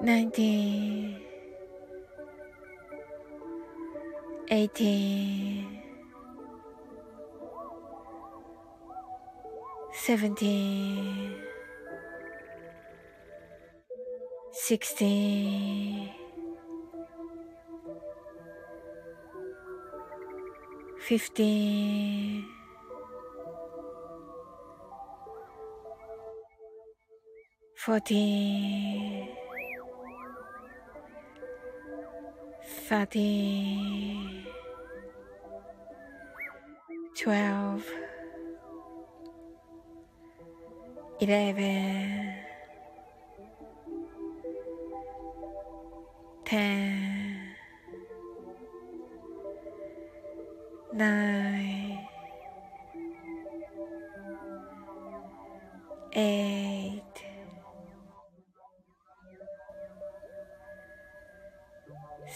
19 18 17 16 15 14 thirteen, twelve, eleven, ten, nine, eight,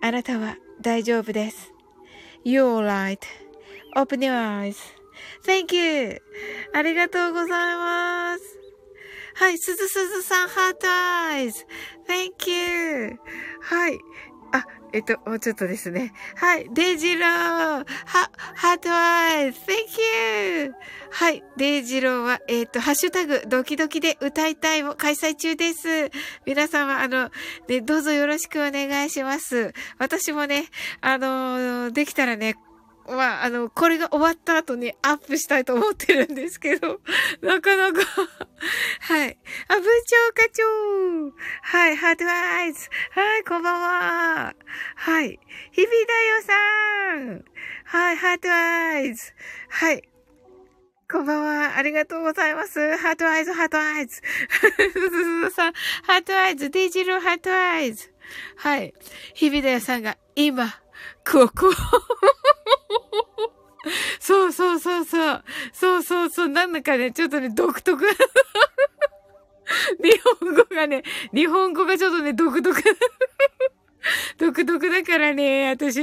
あなたは大丈夫です。You're right.Open your eyes.Thank you. ありがとうございます。はい、すずすずさん、 heart eyes。Thank you. はい。えっと、もうちょっとですね。はい。デイジローは、 heart eyes !Thank you! はい。デイジローは、えっ、と、ハッシュタグ、ドキドキで歌いたいを開催中です。皆様、あの、ね、どうぞよろしくお願いします。私もね、あの、できたらね、まあ、あの、これが終わった後にアップしたいと思ってるんですけど、なかなか はい。あ、部長課長はい、 heart eyes はい、こんばんははい。日々だよさんはい、 heart eyes はい。こんばんは。ありがとうございます。 heart eyes、heart eyes。すずすさん、heart eyes、デジロー heart eyes。はい。日比田屋さんが、今、ここ。そうそうそうそう。そうそうそう。なんだかね、ちょっとね、独特。日本語がね、日本語がちょっとね、独特。独特だからね、私。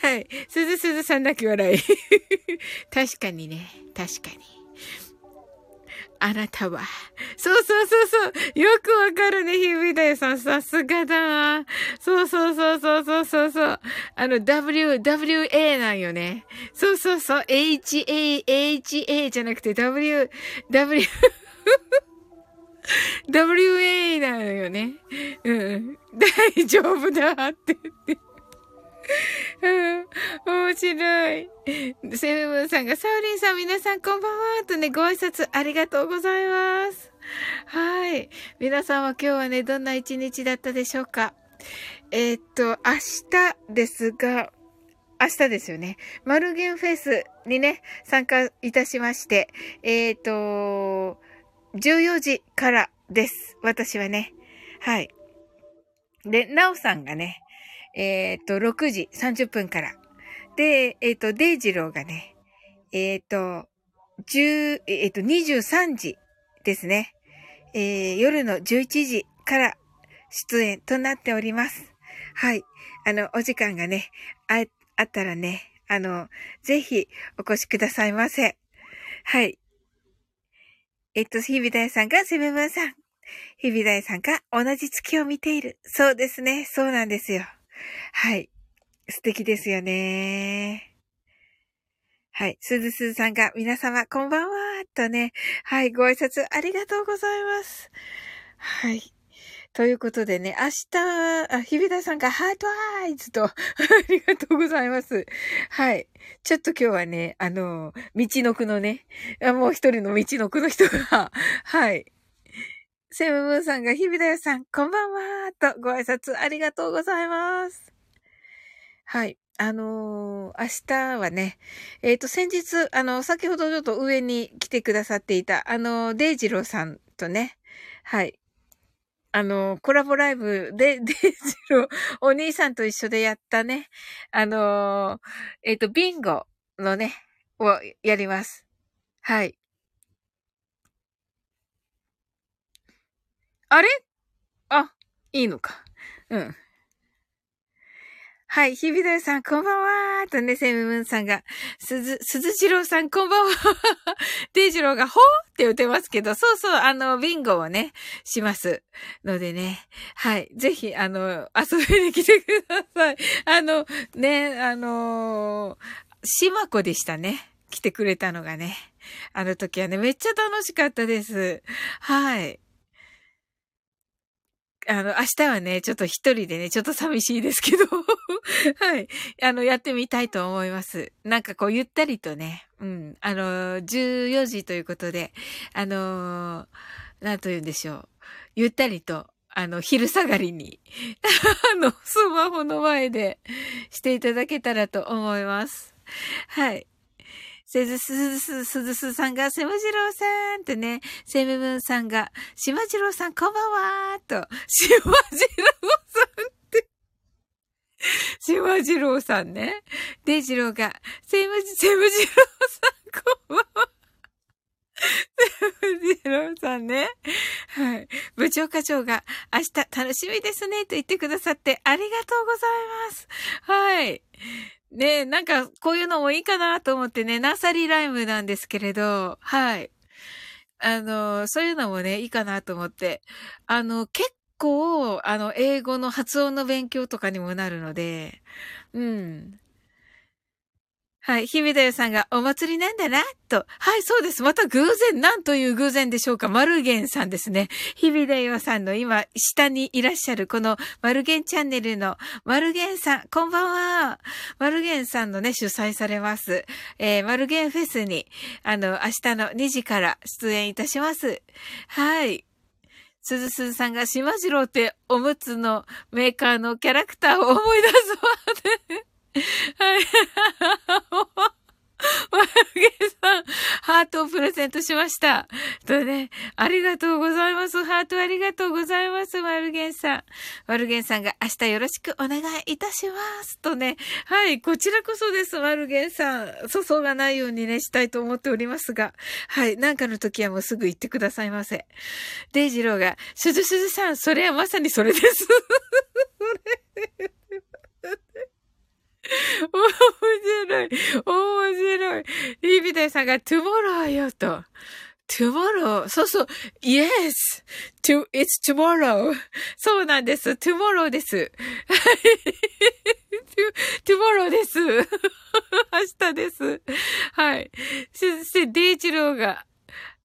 はい。すずすずさんだけ笑い。確かにね、確かに。あなたは。そうそうそうそう。よくわかるね、ひびだよさん。さすがだな。そうそうそうそうそうそうそう。あの、W、WA なんよね。そうそうそう。HA、HA じゃなくて W、W、WA なのよね。うん。大丈夫だって。うん、面白い。セブンさんが、サウリンさん皆さんこんばんはとね、ご挨拶ありがとうございます。はい。皆さんは今日はね、どんな一日だったでしょうかえー、っと、明日ですが、明日ですよね。マルゲンフェスにね、参加いたしまして、えー、っと、14時からです。私はね。はい。で、なおさんがね、えっ、と、6時30分から。で、えっ、と、デイジローがね、えっ、と、10、えっ、と、23時ですね。えー、夜の11時から出演となっております。はい。あの、お時間がね、あ、あったらね、あの、ぜひお越しくださいませ。はい。えっと、日々大さんがセブンさん。日々大さんが同じ月を見ている。そうですね。そうなんですよ。はい。素敵ですよね。はい。すずすずさんが、皆様、こんばんは、とね。はい。ご挨拶ありがとうございます。はい。ということでね、明日、あ、日比田さんがハートアイズと、ありがとうございます。はい。ちょっと今日はね、あの、道のくのね、もう一人の道のくの人が、はい。セムムーンさんが日比田さん、こんばんはとご挨拶ありがとうございます。はい。あのー、明日はね、えっ、ー、と、先日、あの、先ほどちょっと上に来てくださっていた、あの、デイジローさんとね、はい。あの、コラボライブで、デイジロー、お兄さんと一緒でやったね、あのー、えっ、と、ビンゴのね、をやります。はい。あれ？あ、いいのか。うん。はい。日比谷さん、こんばんはーとね、セムムーンさんが、すず、すずじろうさん、こんばんは デイジローが、ほーって打てますけど、そうそう、あの、ビンゴをね、します。のでね、はい。ぜひ、あの、遊びに来てください。あの、ね、あのしまこでしたね。来てくれたのがね。あの時はね、めっちゃ楽しかったです。はい。あの、明日はね、ちょっと一人でね、ちょっと寂しいですけど はい。あの、やってみたいと思います。なんかこう、ゆったりとね、うん。あの、14時ということで、あの、なんと言うんでしょう。ゆったりと、あの、昼下がりに、あの、スマホの前でしていただけたらと思います。はい。せずすずす、すずすさんが、せまじろうさんってね、せむぶんさんが、しまじろうさんこんばんはと、しまじろ、しまじろうさんね。でじろうが、せむじ、せむじろうさんこんばんは。せむじろうさんね。はい。部長課長が、明日楽しみですねと言ってくださってありがとうございます。はい。ねなんか、こういうのもいいかなと思ってね、ナーサリーライムなんですけれど、はい。あの、そういうのもね、いいかなと思って。あの、結構、あの、英語の発音の勉強とかにもなるので、うん。はい。日比だよさんがお祭りなんだな、と。はい、そうです。また偶然、なんという偶然でしょうか。マルゲンさんですね。日比だよさんの今、下にいらっしゃる、このマルゲンチャンネルのマルゲンさん、こんばんは。マルゲンさんのね、主催されます。えー、マルゲンフェスに、あの、明日の2時から出演いたします。はい。すずすずさんが、しまじろうっておむつのメーカーのキャラクターを思い出すわ。はい。マルゲンさん、ハートをプレゼントしました。とね、ありがとうございます。ハートありがとうございます、マルゲンさん。マルゲンさんが明日よろしくお願いいたします。とね、はい、こちらこそです、マルゲンさん。粗相がないようにね、したいと思っておりますが。はい、なんかの時はもうすぐ言ってくださいませ。デイジローが、すずすずさん、それはまさにそれです。面白い。面白い。リビデさんが tomorrow よと。tomorrow. そうそう。yes. to, it's tomorrow. そうなんです。tomorrow です。tomorrow です。明日です。はい。そして、デイジローが、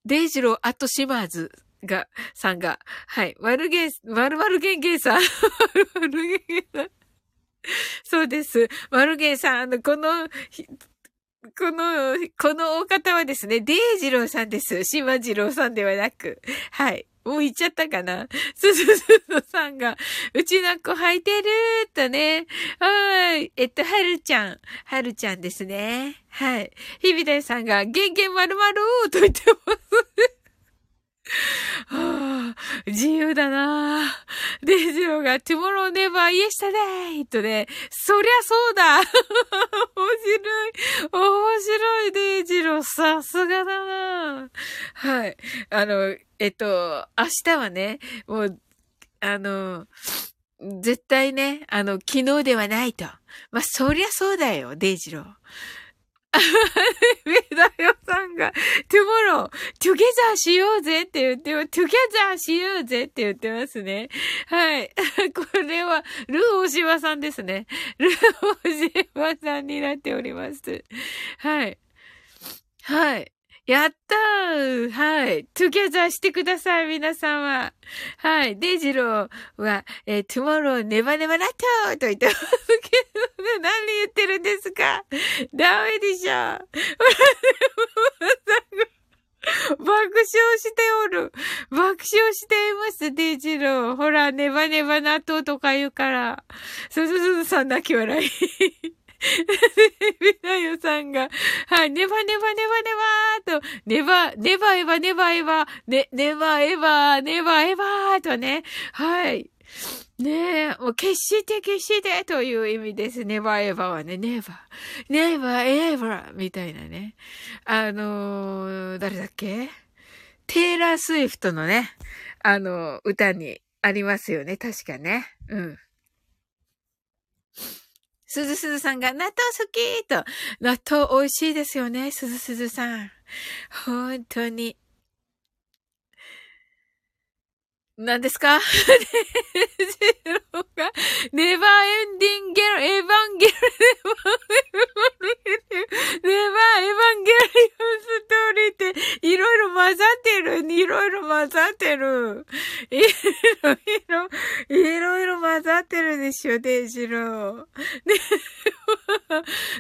デイジローアットシマーズが、さんが、はい。丸ゲン、丸丸ゲンゲンさん。丸丸ゲンゲンさん。そうです。マルゲンさん、あの、この、この、このお方はですね、デイジローさんです。シマジローさんではなく。はい。もう言っちゃったかなすずすずさんが、うちの子履いてるーとね。はい。えっと、はるちゃん。はるちゃんですね。はい。ひびだいさんが、ゲンゲンまるまると言ってます。はあ、自由だなぁデイジローが tomorrow never yesterday とね、そりゃそうだ 面白い面白いデイジローさすがだなぁはい。あの、えっと、明日はね、もう、あの、絶対ね、あの、昨日ではないと。まあ、そりゃそうだよ、デイジロー。メダヨさんが、トゥモロー、トゥゲザーしようぜって言って、together しようぜって言ってますね。はい。これは、ルーオシワさんですね。ルーオシワさんになっております。はい。はい。やったーはい。トゥゲザーしてください、皆様。ははい。デイジローは、えー、トゥモローネバネバラットと言ってますけどね、何言ってるんですか？ダメでしょ。爆笑しておる。爆笑しています、デイジロー。ほら、ネバネバ納豆とか言うから。すずすずさん泣き笑い。ビナヨさんが、はい、ネバネバネバネバーと、ネバ、ネバエバネバエバ、ね、ネバエバ、ネバエバーとね、はい。ねえ、もう決して決してという意味です。ネバエバはね、ネバ、ネバエバーみたいなね。あのー、誰だっけ？テイラー・スウィフトのね、あの、歌にありますよね、確かね。うん。すずすずさんが納豆好きと、納豆美味しいですよね、すずすずさん。本当に。何ですか？ゼロが、ネバーエンディンゲル、エヴァンゲル、ネバーエヴァンゲリオンストーリーって、いろいろ混ざってる、いろいろ混ざってる。いろいろ、いろいろ混ざってるでしょ、デジロー。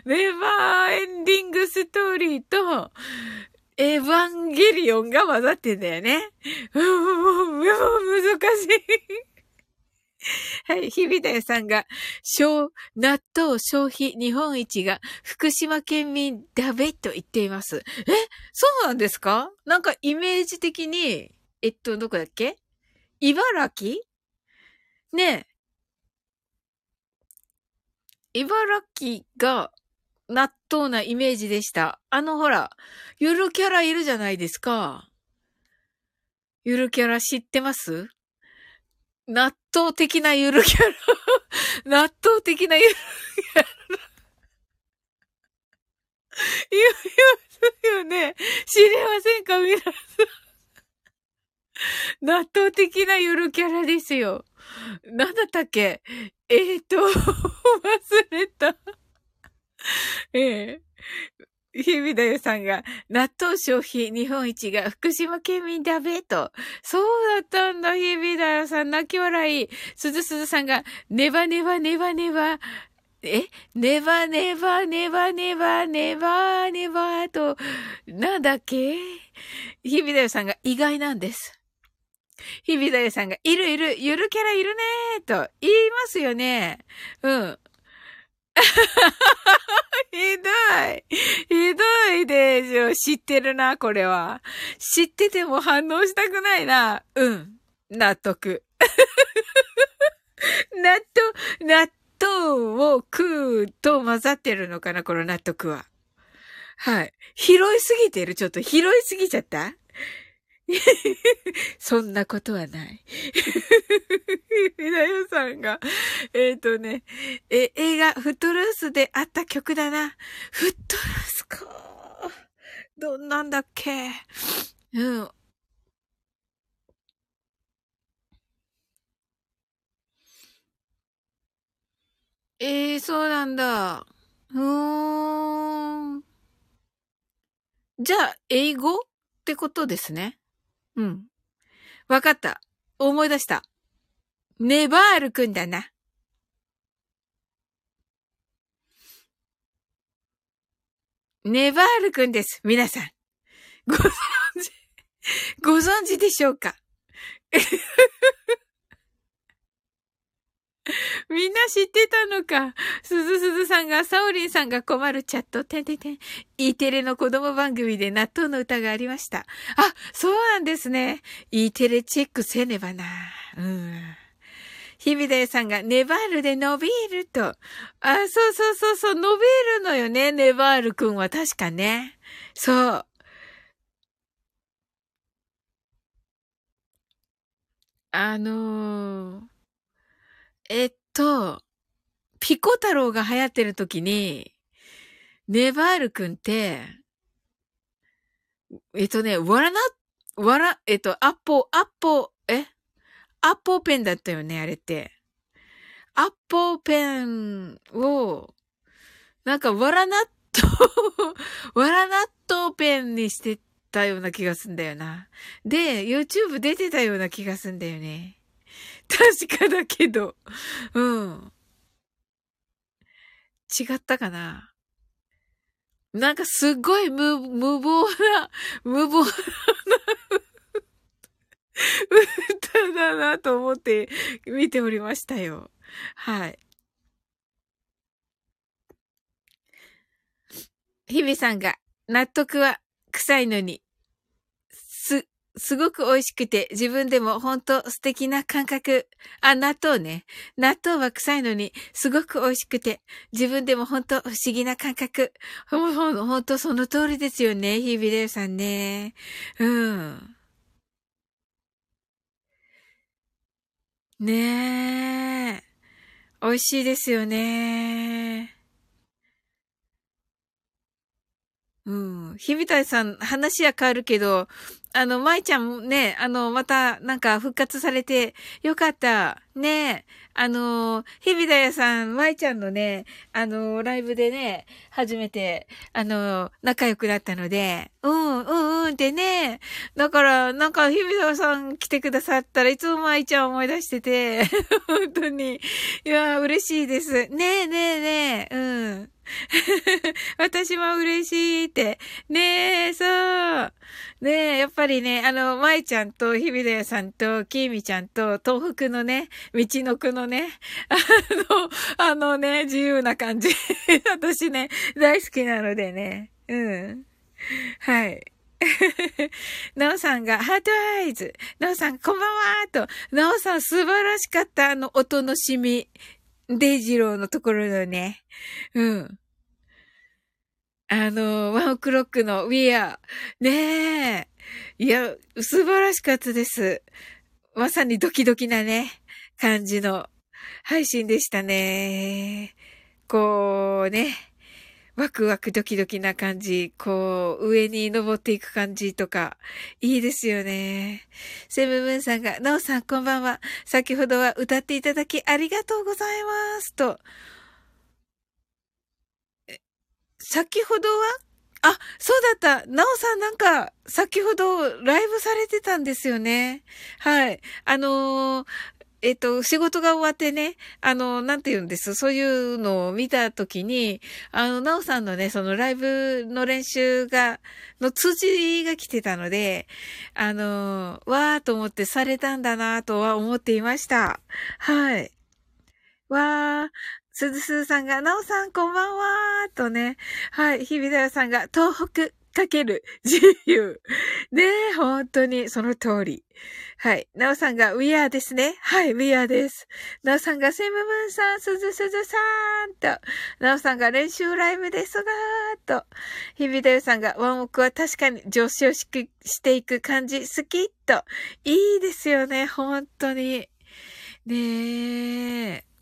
ネバーエンディングストーリーと、エヴァンゲリオンが混ざってんだよね。もう、もう、難しい。はい、日比田さんが、小、納豆消費日本一が福島県民だべと言っています。えそうなんですか？なんかイメージ的に、えっと、どこだっけ？茨城？ねえ。茨城が納豆なイメージでした。あのほら、ゆるキャラいるじゃないですか。ゆるキャラ知ってます？納豆的なゆるキャラ。納豆的なゆるキャラ。言いますよね。知りませんか皆さん。納豆的なゆるキャラですよ。なんだったっけ？えーと、忘れた。ええ日々だよさんが、納豆消費日本一が福島県民だべと。そうだったんだ、日々だよさん。泣き笑い。すずすずさんが、ネバネバネバネバ。え？ネバネバネバネバネバネバと、なんだっけ？日々だよさんが意外なんです。日々だよさんが、いるいる、ゆるキャラいるねーと言いますよね。うん。ひどい。ひどいでしょ。知ってるな、これは。知ってても反応したくないな。うん。納得。納豆、納豆を食うと混ざってるのかな、この納得は。はい。拾いすぎてる？ちょっと拾いすぎちゃった？そんなことはない。みなよさんが、えっ、ー、とね、え、映画、フットルースであった曲だな。フットルースか。どんなんだっけ。うん。ええー、そうなんだ。うーん。じゃあ、英語ってことですね。うん。わかった。思い出した。ネバールくんだな。ネバールくんです。皆さん。ご存知、ご存知でしょうか？みんな知ってたのか。すずすずさんが、サオリンさんが困るチャット、てんてんてん。E テレの子供番組で納豆の歌がありました。あ、そうなんですね。E テレチェックせねばな。うん。日々だよさんが、ネバールで伸びると。あ、そうそうそうそう、伸びるのよね、ネバールくんは確かね。そう。あのーえっと、ピコ太郎が流行ってる時に、ネバールくんって、えっとね、わらな、わら、えっと、アッポ、アッポ、え？アッポーペンだったよね、あれって。アッポーペンを、なんか、わら納豆 わら納豆ペンにしてたような気がすんだよな。で、YouTube 出てたような気がすんだよね。確かだけど。うん。違ったかななんかすっごい無、無謀な、無謀な歌だなと思って見ておりましたよ。はい。日々さんが納得は臭いのにすごく美味しくて、自分でも本当素敵な感覚。あ、納豆ね。納豆は臭いのに、すごく美味しくて、自分でも本当不思議な感覚。ほん、ほ、ほんとその通りですよね。ヒービレウさんね。うん。ねえ。美味しいですよね。うん。日びたいさん、話は変わるけど、あの、舞ちゃんもね、あの、また、なんか復活されて、よかった。ねあの、日比だやさん、舞ちゃんのね、あの、ライブでね、初めて、あの、仲良くなったので、うん、うん、うんってね、だから、なんか、日比だやさん来てくださったらいつも舞ちゃん思い出してて、本当に、いや、嬉しいです。ねえ、ねえ、ねえ、うん。私も嬉しいって。ねえ、そう。ねえ、やっぱりね、あの、舞ちゃんと日比田さんときーみちゃんと東北のね、道のくのね、あの、あのね、自由な感じ。私ね、大好きなのでね。うん。はい。なおさんが、ハートアイズ。なおさん、こんばんはと。なおさん、素晴らしかった。あの、音のしみ。デイジローのところのね。うん。あの、ワンオクロックの We Are。ねえ。いや、素晴らしかったです。まさにドキドキなね、感じの配信でしたね。こうね。ワクワクドキドキな感じ、こう、上に登っていく感じとか、いいですよね。セブブンさんが、ナオさんこんばんは。先ほどは歌っていただきありがとうございます。と。先ほどはあ、そうだった。ナオさんなんか、先ほどライブされてたんですよね。はい。あのー、えっと、仕事が終わってね、あの、なんて言うんです？そういうのを見たときに、あの、なおさんのね、そのライブの練習が、の通知が来てたので、あの、わーと思ってされたんだなとは思っていました。はい。わー、すずすずさんが、なおさんこんばんはとね。はい。日比だよさんが、東北かける自由。ねえ、本当にその通り。はい。なおさんが We are ですね。はい、We are です。なおさんがセムムーンさん、すずすずさんと。なおさんが練習ライブですがーと。日比だよさんがワンオクは確かに上昇していく感じ好きと。いいですよね、本当に。ねえ。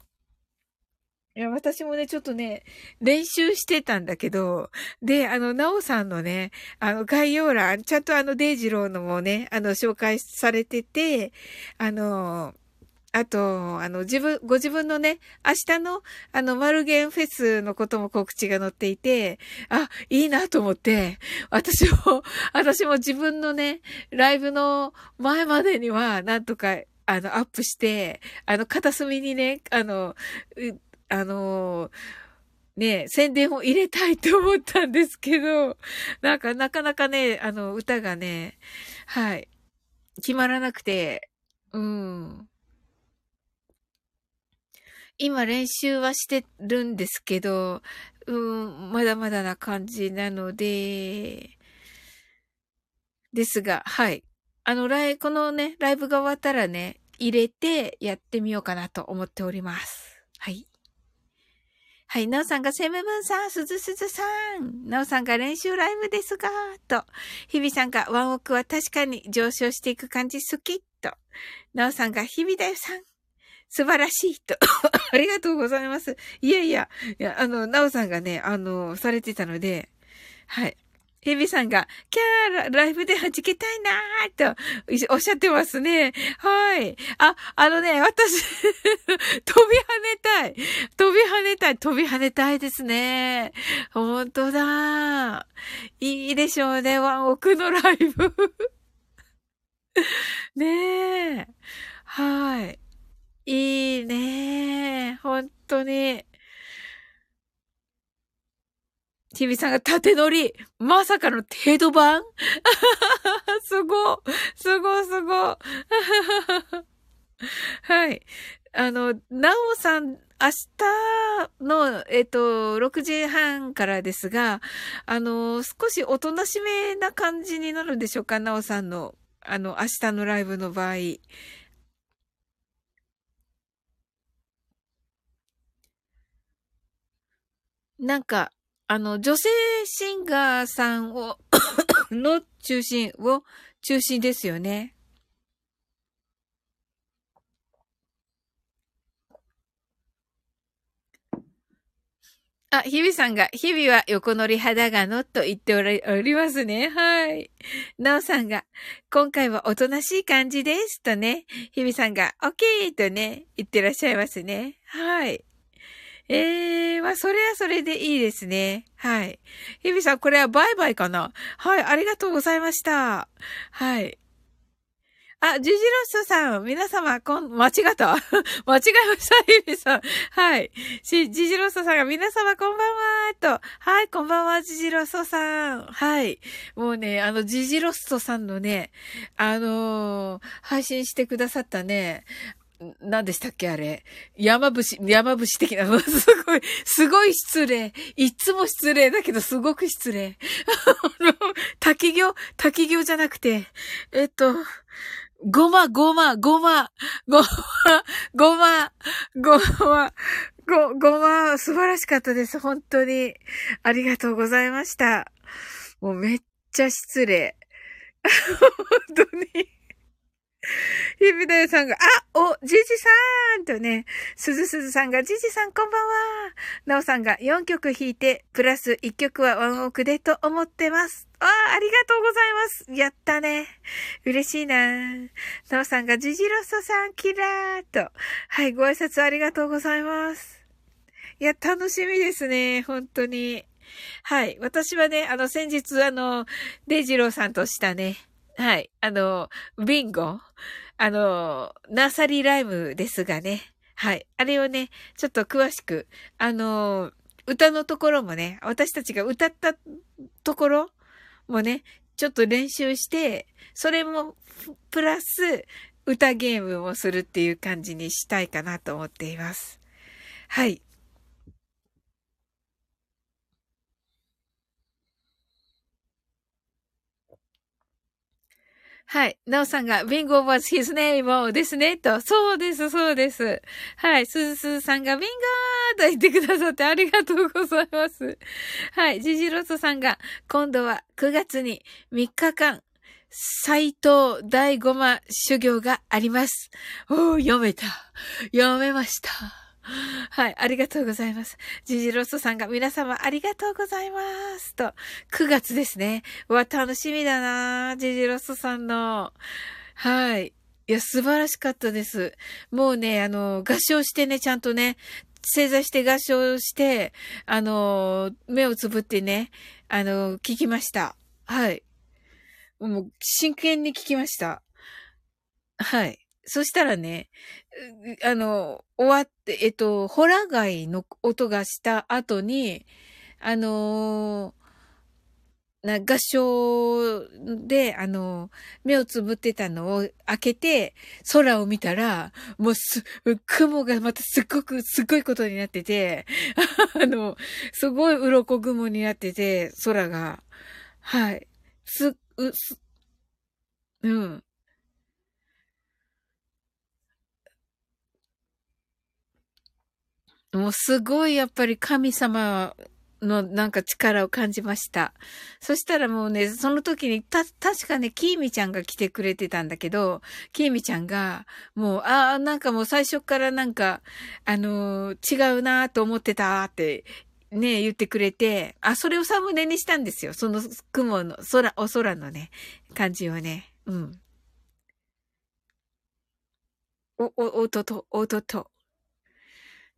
いや、私もね、ちょっとね、練習してたんだけど、で、あの、なおさんのね、あの、概要欄、ちゃんとあの、デイジローのもね、あの、紹介されてて、あの、あと、あの、自分、ご自分のね、明日の、あの、マルゲンフェスのことも告知が載っていて、あ、いいなと思って、私も、私も自分のね、ライブの前までには、なんとか、あの、アップして、あの、片隅にね、あの、あのー、ね、宣伝を入れたいと思ったんですけど、なんか、なかなかね、あの、歌がね、はい、決まらなくて、うん。今練習はしてるんですけど、うん、まだまだな感じなので、ですが、はい。あの、ライ、このね、ライブが終わったらね、入れてやってみようかなと思っております。はい。はい、なおさんがセムブンさん、すずすずさん。なおさんが練習ライブですが、と。日々さんがワンオクは確かに上昇していく感じ好き、と。なおさんが日々だよさん。素晴らしい、と。ありがとうございます。いやいや、いや、あの、なおさんがね、あの、されてたので、はい。ヘビさんが、キャーライブで弾けたいなーとおっしゃってますね。はい。あ、あのね、私 飛び跳ねたい。飛び跳ねたい。飛び跳ねたいですね。ほんとだ。いいでしょうね。ワンオクのライブ ねえ。はい。いいね。本当に。ちびさんが縦乗り。まさかの程度版？すご。すご、すご。はい。あの、なおさん、明日の、えっと、6時半からですが、あの、少しおとなしめな感じになるんでしょうか、なおさんの、あの、明日のライブの場合。なんか、あの、女性シンガーさんを の中心を、中心ですよね。あ、日々さんが、日々は横乗り肌がのと言っておら、おりますね。はい。なおさんが、今回はおとなしい感じです。とね。日々さんが、オッケーとね、言ってらっしゃいますね。はい。ええー、まあ、それはそれでいいですね。はい。日比さん、これはバイバイかな？はい、ありがとうございました。はい。あ、ジュジロスさん、皆様、こん、間違った？間違えました、日比さん。はい。し、ジジロスさんが、皆様、こんばんは、と。はい、こんばんは、ジジロスさん。はい。もうね、あの、ジジロストさんのね、あのー、配信してくださったね、何でしたっけあれ。山伏、山伏的な、すごい、すごい失礼。いつも失礼だけど、すごく失礼。あの、滝行、滝行じゃなくて、えっと、ごま、ごま、ごま、ごま、ごま、ごま、ご、ごま、素晴らしかったです。本当に。ありがとうございました。もうめっちゃ失礼。本当に。ひびだよさんが、あ、お、じじさんとね、すずすずさんが、じじさんこんばんは。なおさんが4曲弾いて、プラス1曲はワンオクでと思ってます。ああ、ありがとうございます。やったね。嬉しいな。なおさんが、ジジロソさん、キラーと。はい、ご挨拶ありがとうございます。いや、楽しみですね。本当に。はい。私はね、あの、先日、あの、デイジローさんとしたね、はい。あの、ビンゴ？あの、ナーサリーライムですがね。はい。あれをね、ちょっと詳しく、あの、歌のところもね、私たちが歌ったところもね、ちょっと練習して、それも、プラス、歌ゲームをするっていう感じにしたいかなと思っています。はい。はい。なおさんが、ビンゴ was his name ですね、と。そうです、そうです。はい。すずすずさんが、ビンゴーと言ってくださってありがとうございます。はい。ジジロソさんが、今度は9月に3日間、斎藤第五魔修行があります。おー、読めた。読めました。はい、ありがとうございます。ジジロストさんが皆様ありがとうございます。と、9月ですね。わ、楽しみだなジジロストさんの。はい。いや、素晴らしかったです。もうね、あの、合唱してね、ちゃんとね、正座して合唱して、あの、目をつぶってね、あの、聞きました。はい。もう、真剣に聞きました。はい。そしたらね、あの、終わって、えっと、ホラ貝の音がした後に、あのな、合唱で、あの、目をつぶってたのを開けて、空を見たら、もうす、雲がまたすっごく、すっごいことになってて、あの、すごい鱗雲になってて、空が。はい。す、う、す、うん。もうすごいやっぱり神様のなんか力を感じました。そしたらもうね、その時にた、確かね、キーミちゃんが来てくれてたんだけど、キーミちゃんが、もう、ああ、なんかもう最初からなんか、あのー、違うなと思ってたってね、言ってくれて、あ、それをサムネにしたんですよ。その雲の、空、お空のね、感じをね。うん。お、お、おとと、おとと。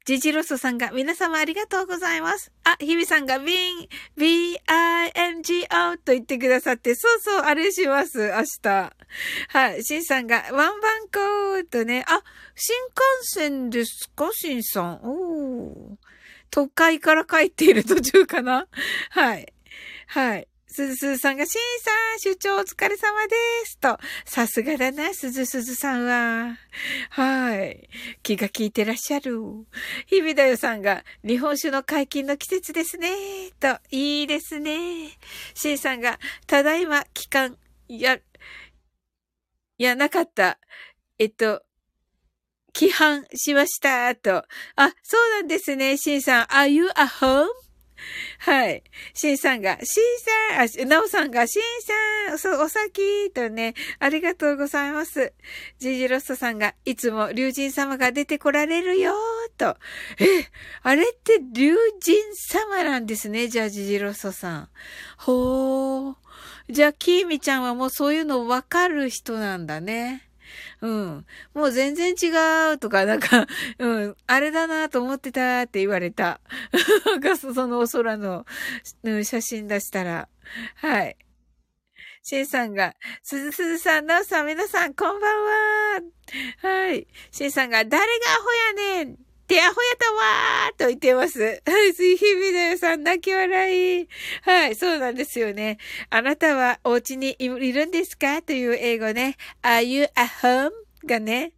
ジジロスさんが、皆様ありがとうございます。あ、ヒビさんが、ビン、B-I-N-G-O と言ってくださって、そうそう、あれします、明日。はい。シンさんが、ワンバンコーとね、あ、新幹線ですか？シンさん。おー。都会から帰っている途中かな？はい。はい。すずすずさんが、しんさん、出張お疲れ様です。と、さすがだな、すずすずさんは。はい。気が利いてらっしゃる。日々だよさんが、日本酒の解禁の季節ですね。と、いいですね。しんさんが、ただいま、期間、や、や、なかった。えっと、規範しました。と。あ、そうなんですね、しんさん。Are you a home? はい。シンさんが、シンさん、あ、ナオさんが、シンさん、そう、お先とね、ありがとうございます。ジジロストさんが、いつも竜神様が出てこられるよと。え、あれって竜神様なんですね、じゃあジジロストさん。ほー。じゃあ、キーミちゃんはもうそういうのわかる人なんだね。うん。もう全然違うとか、なんか、うん、あれだなと思ってたって言われた。なんかそのお空の、うん、写真出したら。はい。シンさんが、すずすずさん、なおさん、皆さん、こんばんは。はい。シンさんが、誰がアホやねんてアホやったわーと言ってます。はい、水日ビデオさん泣き笑い。はい、そうなんですよね。あなたはお家にいるんですかという英語ね。Are you at home? がね、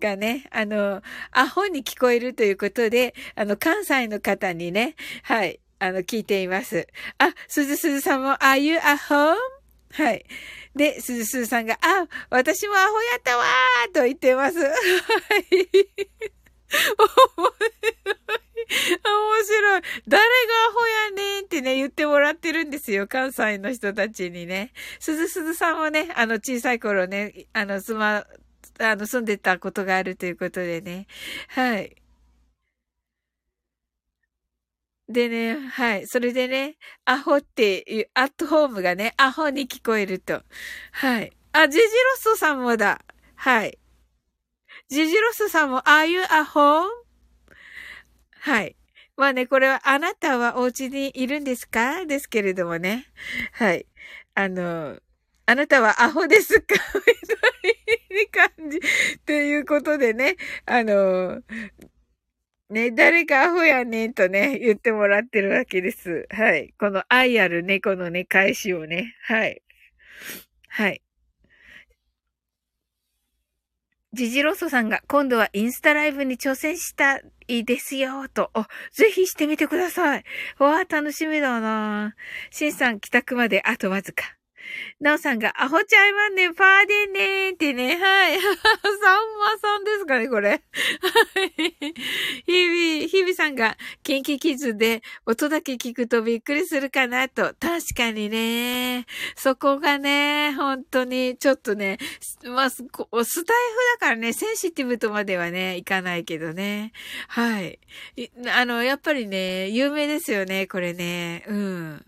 がね、あの、アホに聞こえるということで、あの、関西の方にね、はい、あの、聞いています。あ、すずすずさんも、Are you at home? はい。で、すずすずさんが、あ、私もアホやったわーと言ってます。はい。面白い。面白い。誰がアホやねんってね、言ってもらってるんですよ。関西の人たちにね。すずすずさんもね、あの、小さい頃ね、あの、住ま、あの、住んでたことがあるということでね。はい。でね、はい。それでね、アホっていう、アットホームがね、アホに聞こえると。はい。あ、ジジロストさんもだ。はい。ジジロスさんも、Are you at home? はい。まあね、これは、あなたはお家にいるんですか？ですけれどもね。はい。あの、あなたはアホですか？みたいな感じ。ということでね、あの、ね、誰がアホやねんとね、言ってもらってるわけです。はい。この愛ある猫のね、返しをね。はい。はい。ジジロソさんが今度はインスタライブに挑戦したいですよ、と。ぜひしてみてください。わあ、楽しみだなシンさん帰宅まであとわずか。なおさんが、アホちゃいまんねん、パーデンねーってね。はい。さんまさんですかね、これ。はい。日々、日々さんが、キンキキズで、音だけ聞くとびっくりするかなと。確かにね。そこがね、本当に、ちょっとね、まあ、スタイフだからね、センシティブとまではね、いかないけどね。はい。あの、やっぱりね、有名ですよね、これね。うん。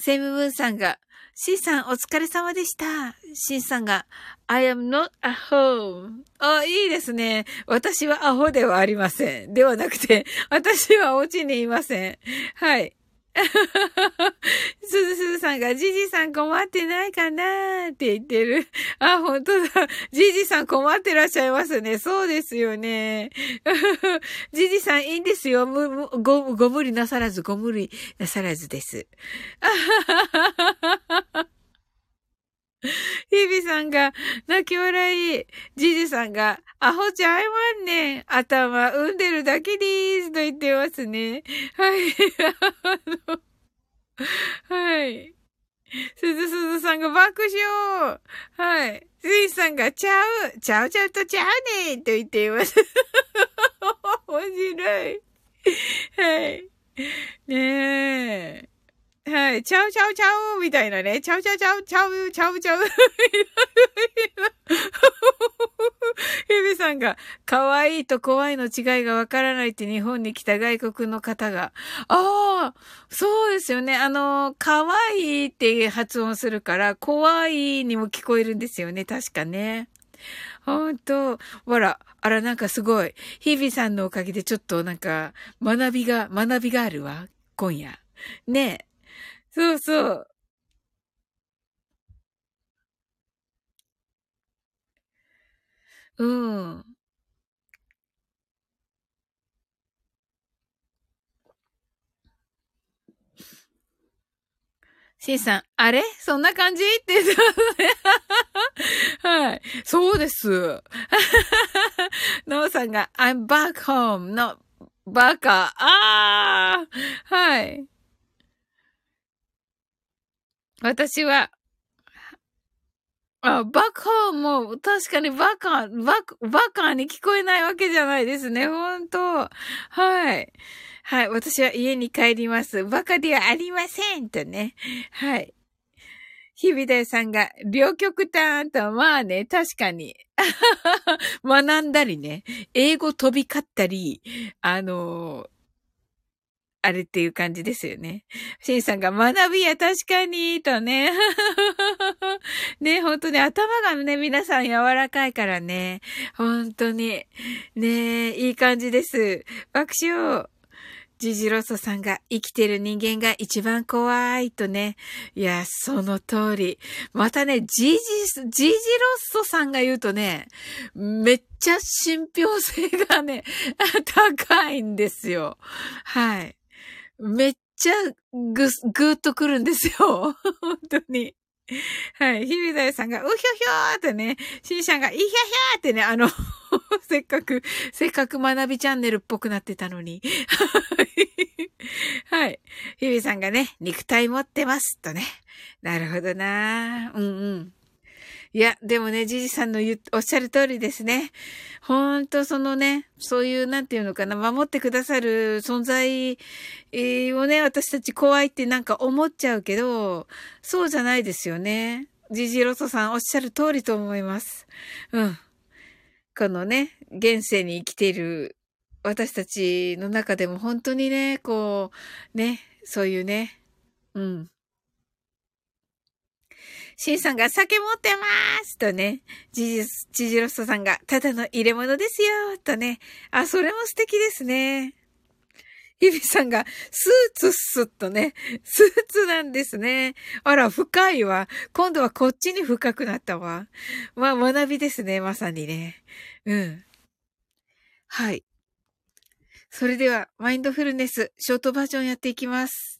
セムブンさんが、シンさんお疲れ様でした。シンさんが、I am not a home. あ、いいですね。私はアホではありません。ではなくて、私はお家にいません。はい。すずすずさんが、じじさん困ってないかなーって言ってる。あ、本当だ。じじさん困ってらっしゃいますね。そうですよね。じじさんいいんですよ。む、ご、ご無理なさらず、ご無理なさらずです。ヒビさんが泣き笑い。ジジさんが、アホちゃいまんねん。頭産んでるだけでーす。と言ってますね。はい。はい。すずすずさんが爆笑。はい。スイさんがちゃう。ちゃうちゃうとちゃうねん。と言っています。面白い。はい。ねえ。はい。ちゃうちゃうちゃうみたいなね。ちゃうちゃうちゃうちゃうちゃうちゃう。ヘビさんが、可愛いと怖いの違いがわからないって日本に来た外国の方が。ああ、そうですよね。あの、可愛いって発音するから、怖いにも聞こえるんですよね。確かね。ほんと。ほら、あら、なんかすごい。日々さんのおかげでちょっとなんか、学びが、学びがあるわ。今夜。ねえ。そうそう。うん。シンさん、あれ？そんな感じ？って言ってますね。はい。そうです。ノーさんが、I'm back home, not バカ。ああはい。私は、あ、バカも、確かにバカ、バカ、バカに聞こえないわけじゃないですね。本当はい。はい。私は家に帰ります。バカではありません。とね。はい。日々ださんが、両極端と、まあね、確かに。学んだりね、英語飛び交ったり、あのーあれっていう感じですよね。シンさんが学びや確かに、とね。ね、本当に頭がね、皆さん柔らかいからね。本当に。ねいい感じです。爆笑。ジジロソさんが生きてる人間が一番怖いとね。いや、その通り。またね、ジジ、ジジロソさんが言うとね、めっちゃ信憑性がね、高いんですよ。はい。めっちゃぐ、ぐーっとくるんですよ。本当に。はい。ひびだよさんが、うひょひょーってね、しんしゃんが、いひゃひゃーってね、あの せっかく、せっかく学びチャンネルっぽくなってたのに。はい。ひびさんがね、肉体持ってますとね。なるほどなうんうん。いや、でもね、じじさんの言おっしゃる通りですね。ほんとそのね、そういう、なんていうのかな、守ってくださる存在をね、私たち怖いってなんか思っちゃうけど、そうじゃないですよね。ジジロソさんおっしゃる通りと思います。うん。このね、現世に生きている私たちの中でも本当にね、こう、ね、そういうね、うん。シンさんが酒持ってますとね、ジジ、ジジロストさんがただの入れ物ですよとね。あ、それも素敵ですね。ヒビさんが、スーツっすっとね、スーツなんですね。あら、深いわ。今度はこっちに深くなったわ。まあ、学びですね、まさにね。うん。はい。それでは、マインドフルネス、ショートバージョンやっていきます。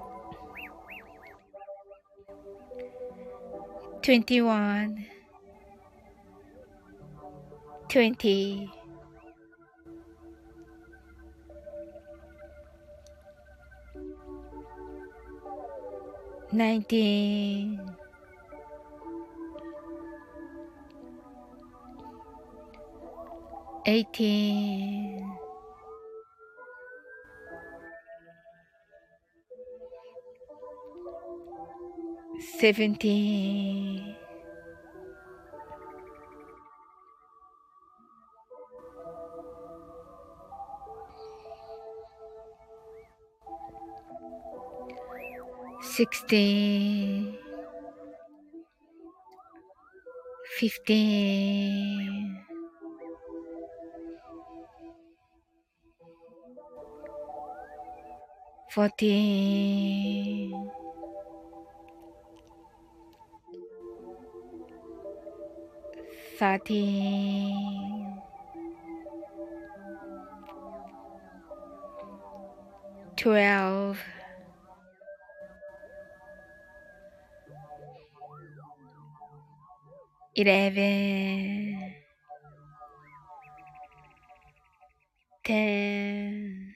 21 20 19 18 seventeen, sixteen, fifteen. fourteen, thirteen, twelve, eleven, ten.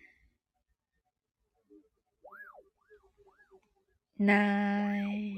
nine,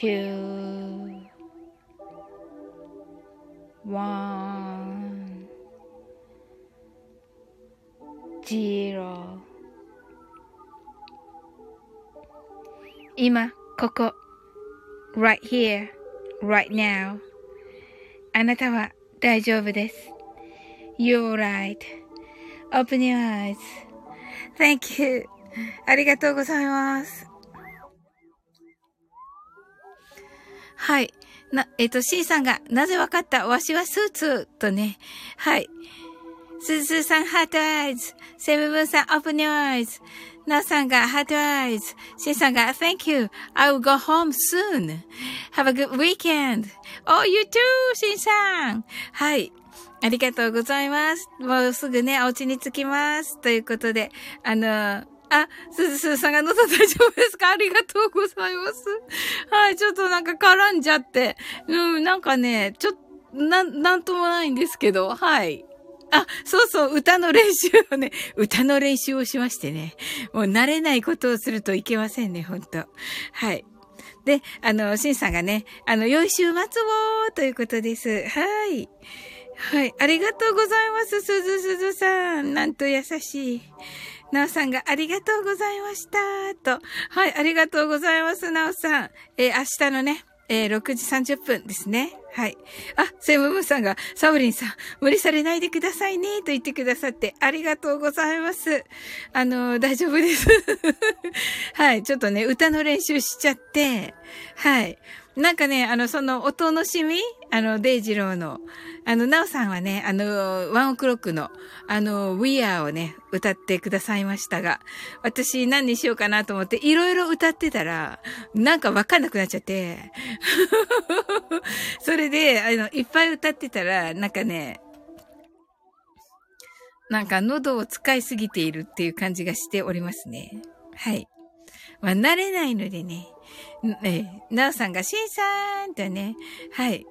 two, one, zero 今、ここ、right here, right now あなたは大丈夫です。You're right. Open your eyes. Thank you. ありがとうございます。はい。な、えっ、ー、と、C さんが、なぜわかった？わしはスーツとね。はい。すずすさん、ハートアイズ。セブブンさん、オープニュアイズ。なさんが、ハートアイズ。シンさんが、Thank you. I will go home soon. Have a good weekend. Oh, you too, シンさん。はい。ありがとうございます。もうすぐね、お家に着きます。ということで、あのあ、すずすずさんが喉大丈夫ですか？ありがとうございます。はい、ちょっとなんか絡んじゃって。うん、なんかね、ちょっと、なん、なんともないんですけど、はい。あ、そうそう、歌の練習をね、歌の練習をしましてね。もう慣れないことをするといけませんね、ほんと。はい。で、あの、シンさんがね、あの、良い週末をということです。はい。はい。ありがとうございます。すずすずさん。なんと優しい。なおさんがありがとうございました。と。はい。ありがとうございます。なおさん。えー、明日のね、えー、6時30分ですね。はい。あ、セムムさんが、サブリンさん、無理されないでくださいね、と言ってくださって、ありがとうございます。あの、大丈夫です。はい。ちょっとね、歌の練習しちゃって、はい。なんかね、あの、その、お楽しみあの、デイジローの、あの、ナオさんはね、あの、ワンオクロックの、あの、We Are をね、歌ってくださいましたが、私何にしようかなと思って、いろいろ歌ってたら、なんかわかんなくなっちゃって、それで、あの、いっぱい歌ってたら、なんかね、なんか喉を使いすぎているっていう感じがしておりますね。はい。まあ、慣れないのでね。え、なおさんが、しんさーんとね、はい。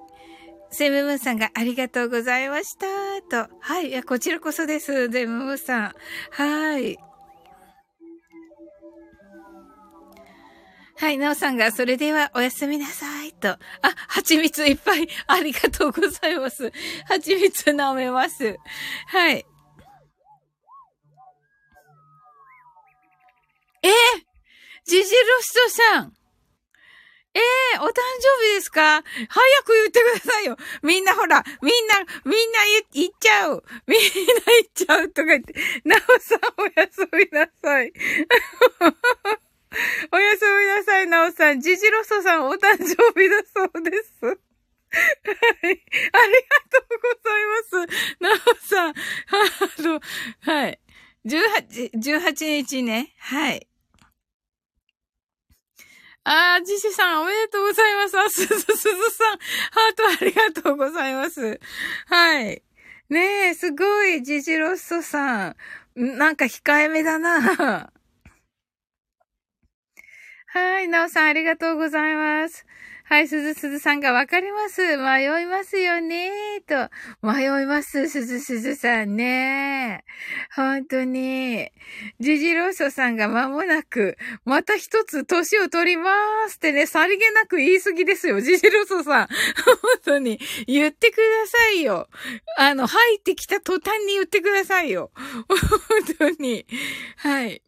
セムムーンさんがありがとうございました。と。はい。いや、こちらこそです。セムムーンさん。はい。はい、なおさんが、それではおやすみなさい。と。あ、蜂蜜いっぱい。ありがとうございます。蜂蜜舐めます。はい。えー、ジジロストさん。ええー、お誕生日ですか？早く言ってくださいよ。みんなほら、みんな、みんな言っちゃう。みんな言っちゃうとか言って。なおさんおやすみなさい。おやすみなさい、なおさん。ジジロソさんお誕生日だそうです。はい。ありがとうございます。なおさん。あの、はい。18、18日ね。はい。ああ、ジシさん、おめでとうございます。あ、すず、すずさん、ハートありがとうございます。はい。ねえ、すごい、ジジロッソさん。なんか控えめだな。はい、なおさん、ありがとうございます。はい、すずすずさんがわかります。迷いますよねと。迷います、すずすずさんね。本当に。ジジローソさんが間もなく、また一つ年を取りますってね、さりげなく言い過ぎですよ。ジジローソさん。本当に。言ってくださいよ。あの、入ってきた途端に言ってくださいよ。本当に。はい。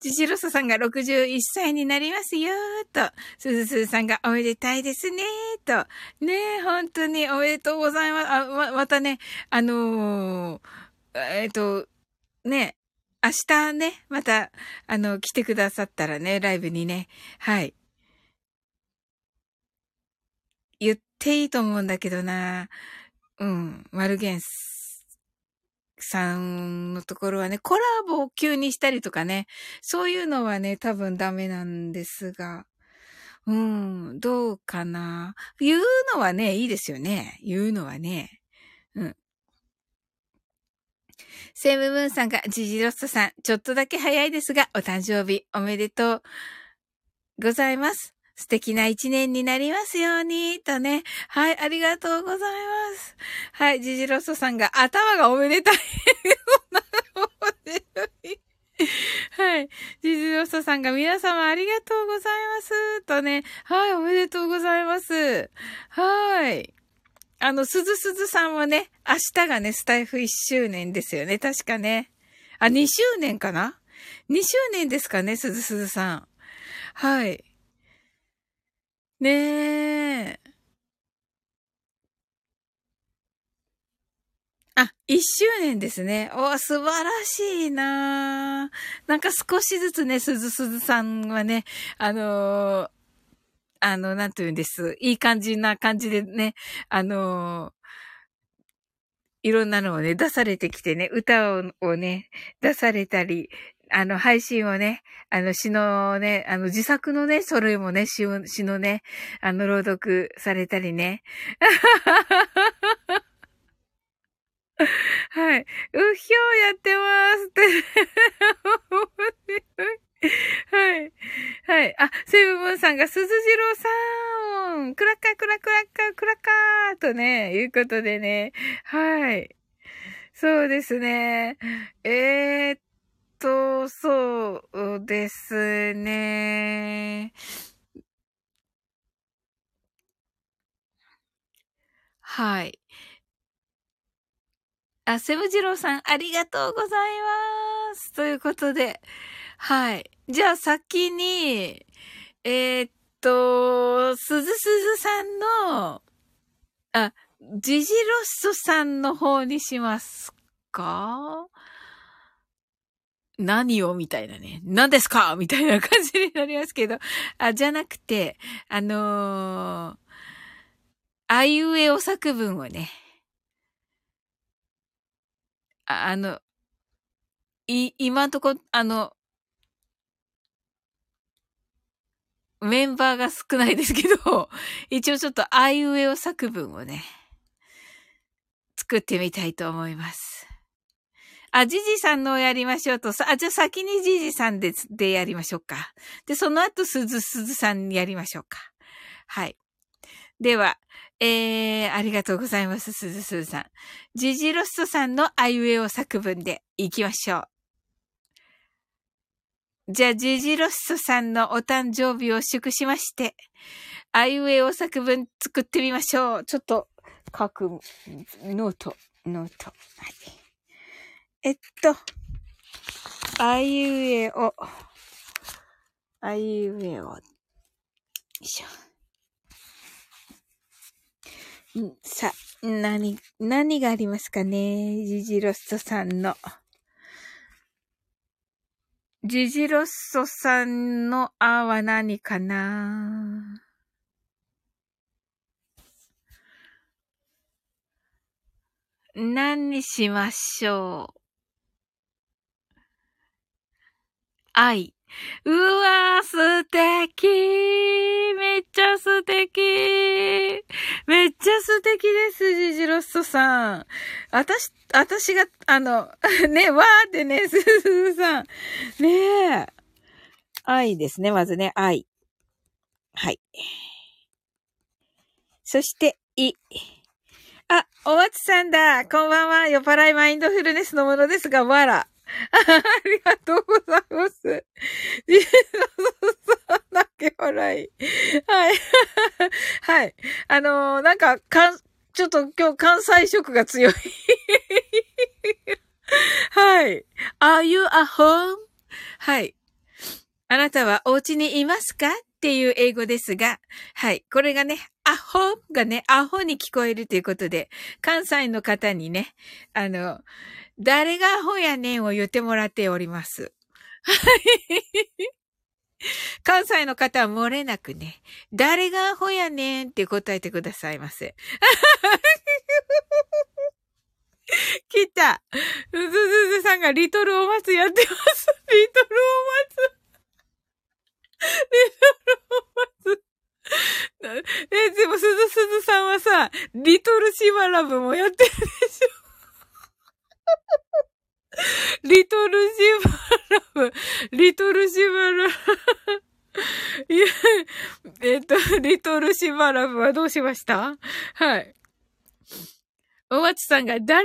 ジジロソさんが61歳になりますよーと、すずすずさんがおめでたいですねーと、ねえ、本当におめでとうございます。あ、ま、またね、あのー、えっ、ー、と、ね、明日ね、また、あの、来てくださったらね、ライブにね、はい。言っていいと思うんだけどな。うん、マルゲンスさんのところはね、コラボを急にしたりとかね、そういうのはね、多分ダメなんですが、うん、どうかな。言うのはね、いいですよね。言うのはね。うん。セムムーンさんが、ジジロストさん、ちょっとだけ早いですが、お誕生日おめでとうございます。素敵な一年になりますように、とね。はい、ありがとうございます。はい、ジジロソさんが頭がおめでたい。はい。ジジロソさんが皆様ありがとうございます。とね。はい、おめでとうございます。はい。あの、すずすずさんはね、明日がね、スタイフ1周年ですよね。確かね。あ、2周年かな ?2 周年ですかね、すずすずさん。はい。ねえ。あ、一周年ですね。お、素晴らしいななんか少しずつね、すずすずさんはね、あのー、あの、なんて言うんです。いい感じな感じでね、あのー、いろんなのをね、出されてきてね、歌をね、出されたり、あの、配信をね、あの、詩のね、あの、自作のね、書類もね、詩を、詩のね、あの、朗読されたりね。はい。うひょうやってますって。はい。はい。あ、セブブンさんが、鈴次郎さんクラッカークラッカークラッカークラッカーとね、いうことでね。はい。そうですね。えー、っと、そうですね。はい。あ、セムジローさん、ありがとうございます。ということで、はい。じゃあ先に、えー、っと、すずすずさんの、あ、ジジロッソさんの方にしますか？何をみたいなね。何ですかみたいな感じになりますけど。あ、じゃなくて、あのー、あいうえお作文をね、ああの、い、今んとこ、あの、メンバーが少ないですけど、一応ちょっとあいうえお作文をね、作ってみたいと思います。あ、ジジさんのをやりましょうと、さ、あ、じゃあ先にジジさんで、でやりましょうか。で、その後、すずすずさんやりましょうか。はい。では、えー、ありがとうございます、すずすずさん。ジジロストさんのあいうえお作文で行きましょう。じゃあ、ジジロストさんのお誕生日を祝しまして、あいうえお作文作ってみましょう。ちょっと、書く、ノート、ノート。はい。えっと、あいうえお。あいうえお。よいしょ。んさ、何、何がありますかね？ジジロッソさんの。ジジロッソさんのあは何かな？何にしましょう？愛。うわー、素敵めっちゃ素敵めっちゃ素敵です、ジジロストさん。あたし、あたしが、あの、ね、わーってね、すずすさん。ねえ。愛ですね、まずね、愛。はい。そして、い。あ、お松さんだ。こんばんは。酔っ払いマインドフルネスのものですが、わら。ありがとうございます。ジーさんだけ笑い。はい。はい。あのー、なんか、かん、ちょっと今日関西色が強い。はい。Are you a home? はい。あなたはお家にいますか？っていう英語ですが、はい。これがね、アホがね、アホに聞こえるということで、関西の方にね、あの、誰がアホやねんを言ってもらっております。はい。関西の方は漏れなくね、誰がアホやねんって答えてくださいませ。来た。ずずずさんがリトルお松やってます。リトルお松。リトルお松。え、でもすずすずさんはさ、リトルシバラブもやってるでしょリトルシバラブ、リトルシバラブ、えっと、リトルシバラブはどうしました？はい。お松さんが、誰がア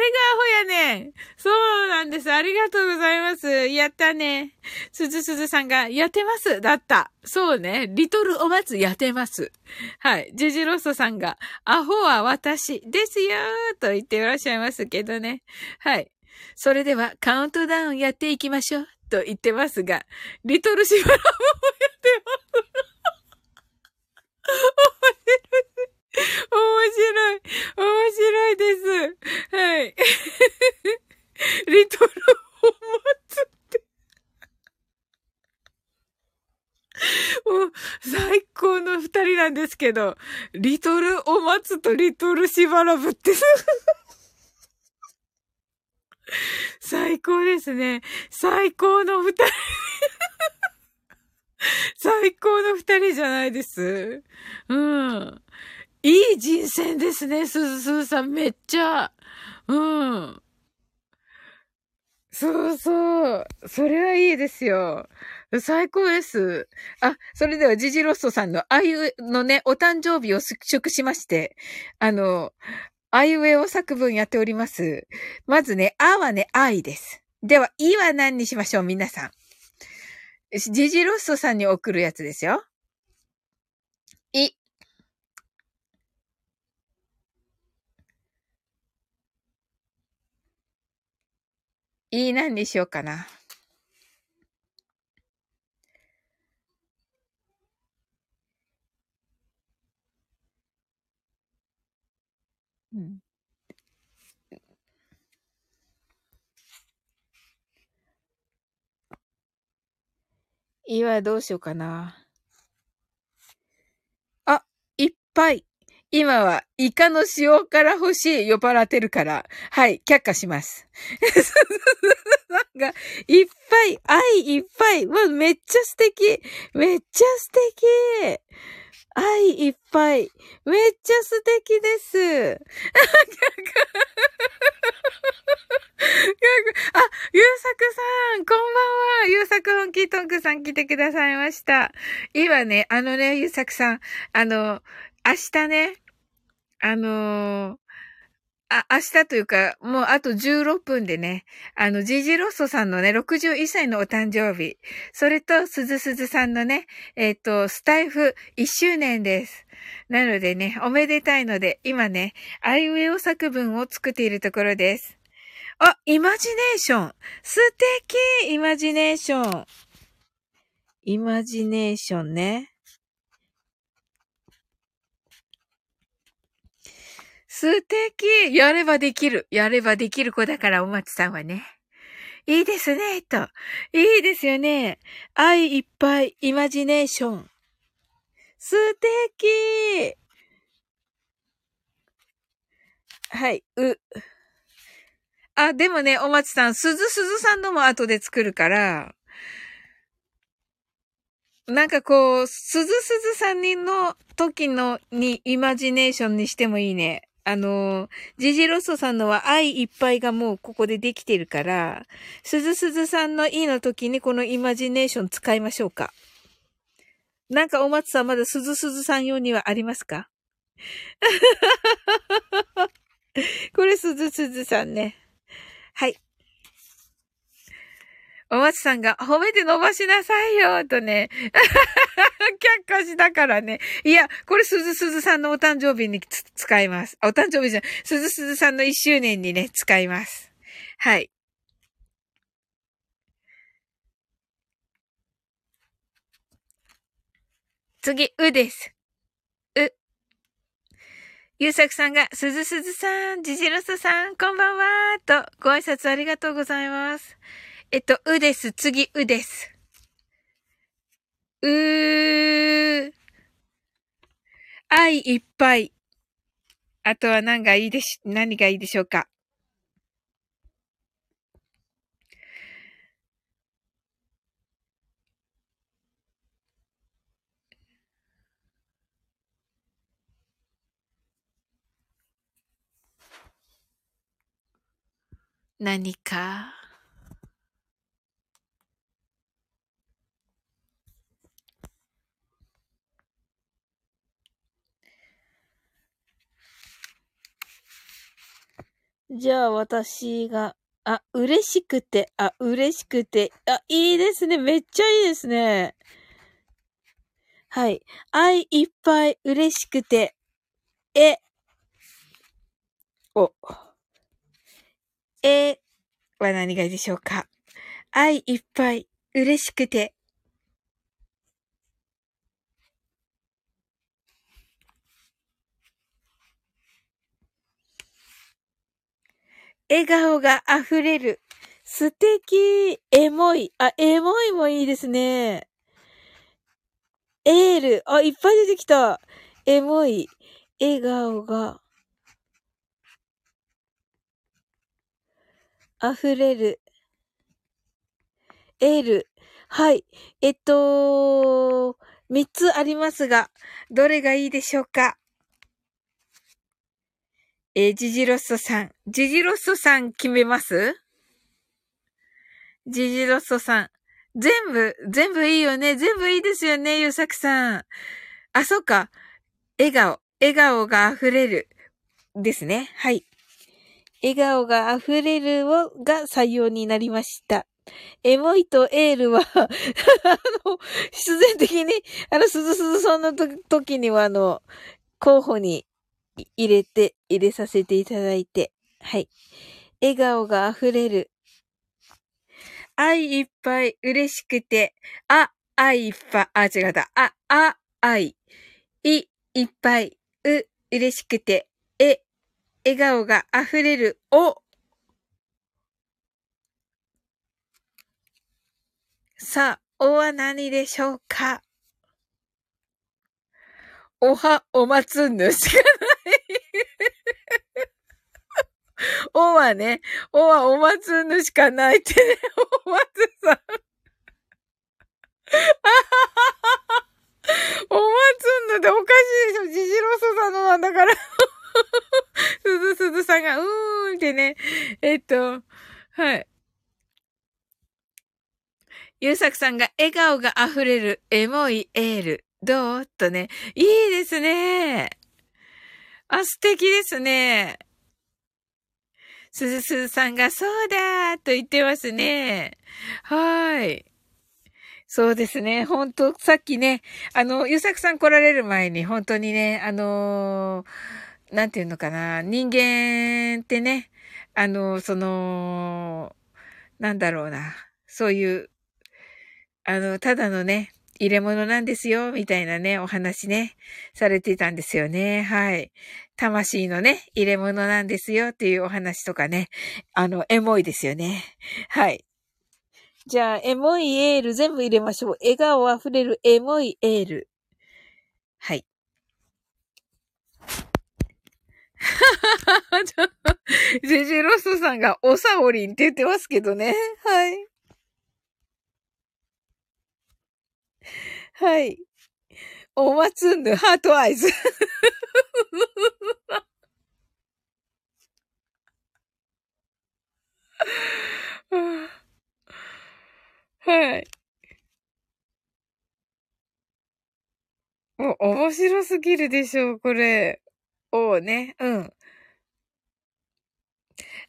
ホやねんそうなんです。ありがとうございます。やったね。すずすずさんが、やってます。だった。そうね。リトルお松やってます。はい。ジジロストさんが、アホは私ですよーと言っていらっしゃいますけどね。はい。それではカウントダウンやっていきましょう。と言ってますが、リトルシバラもやってます。面白い。面白い面白いです。はい。リトルを待つって。もう、最高の二人なんですけど、リトルお松とリトルしばらぶって 最高ですね。最高の二人 最高の二人じゃないです。うん。いい人選ですね、すずすずさん。めっちゃ。うん。そうそう。それはいいですよ。最高です。あ、それではジジロストさんのあゆのね、お誕生日を祝しまして、あの、あいうえお作文やっております。まずね、あはね、愛です。では、いは何にしましょう、皆さん。ジジロッソさんに送るやつですよ。いい何にしようかな。うん。いはどうしようかな。あ、いっぱい。今はイカの塩辛欲しい酔っ払ってるから、はい、却下します。が、いっぱい、愛いっぱい。わ、めっちゃ素敵。めっちゃ素敵。愛いっぱい。めっちゃ素敵です。あ、ゆうさくさん、こんばんは。ゆうさく本気トンクさん来てくださいました。今ね、あのね、ゆうさくさん、あの、明日ね、あのー、あ、明日というか、もうあと16分でね、あの、ジジロッソさんのね、61歳のお誕生日、それと、すずすずさんのね、えっ、ー、と、スタイフ1周年です。なのでね、おめでたいので、今ね、アイウェオ作文を作っているところです。あ、イマジネーション素敵イマジネーションイマジネーションね。素敵やればできるやればできる子だから、お松さんはね。いいですね、と。いいですよね。愛いっぱい、イマジネーション。素敵はい、う。あ、でもね、お松さん、鈴鈴さんのも後で作るから、なんかこう、鈴鈴さんの時のにイマジネーションにしてもいいね。あの、ジジロッソさんのは愛いっぱいがもうここでできてるから、すずすずさんの E の時にこのイマジネーション使いましょうか。なんかお松さんまだすずすずさん用にはありますか？これすずすずさんね。はい。お松さんが褒めて伸ばしなさいよ、とね。却下したからね。いや、これすずすずさんのお誕生日に使います。お誕生日じゃん。すずすずさんの一周年にね、使います。はい。次、うです。う。ゆうさくさんが、すずすずさん、じじろすさん、こんばんは、と、ご挨拶ありがとうございます。えっと、うです。次、うです。うー。愛いっぱい。あとは何がいいでし、何がいいでしょうか？何か？じゃあ私が、あ、嬉しくて、あ、嬉しくて、あ、いいですね。めっちゃいいですね。はい。愛いっぱい嬉しくて、え、お、えは何がいいでしょうか愛いっぱい嬉しくて、笑顔が溢れる。素敵。エモい。あ、エモいもいいですね。エール。あ、いっぱい出てきた。エモい。笑顔が溢れる。エール。はい。えっと、三つありますが、どれがいいでしょうか？えー、ジジロッソさん。ジジロッソさん決めます？ジジロッソさん。全部、全部いいよね。全部いいですよね、ゆうさくさん。あ、そっか。笑顔、笑顔が溢れる。ですね。はい。笑顔が溢れるを、が採用になりました。エモいとエールは あの、必然的に、あの、すずすずさんの時には、あの、候補に入れて、入れさせていただいて、はい。笑顔が溢れる。愛いっぱい嬉しくて、あ、愛いっぱい、あ、違った。あ、あ、愛、い、いっぱい、う、嬉しくて、え、笑顔が溢れる、お。さあ、おは何でしょうか？おは、おまつんぬしか？な いおはね、おはおまつんぬしかないってね、おまつさん。おまつんぬっておかしいでしょジジロソさんのなんだから。すずすずさんが、うーんってね。えっと、はい。ゆうさくさんが笑顔が溢れるエモいエール。どうとね。いいですね。あ、素敵ですね。すずすずさんがそうだと言ってますね。はい。そうですね。本当さっきね、あの、ゆさくさん来られる前に、本当にね、あのー、なんていうのかな、人間ってね、あの、その、なんだろうな、そういう、あの、ただのね、入れ物なんですよ、みたいなね、お話ね、されてたんですよね。はい。魂のね、入れ物なんですよっていうお話とかね、あの、エモいですよね。はい。じゃあ、エモいエール全部入れましょう。笑顔あふれるエモいエール。はい。ちょっと、ジェジェロストさんがおさおりんって言ってますけどね。はい。はい。おまつんぬ、ハートアイズ。はい。もう面白すぎるでしょう、これ。おうね。うん。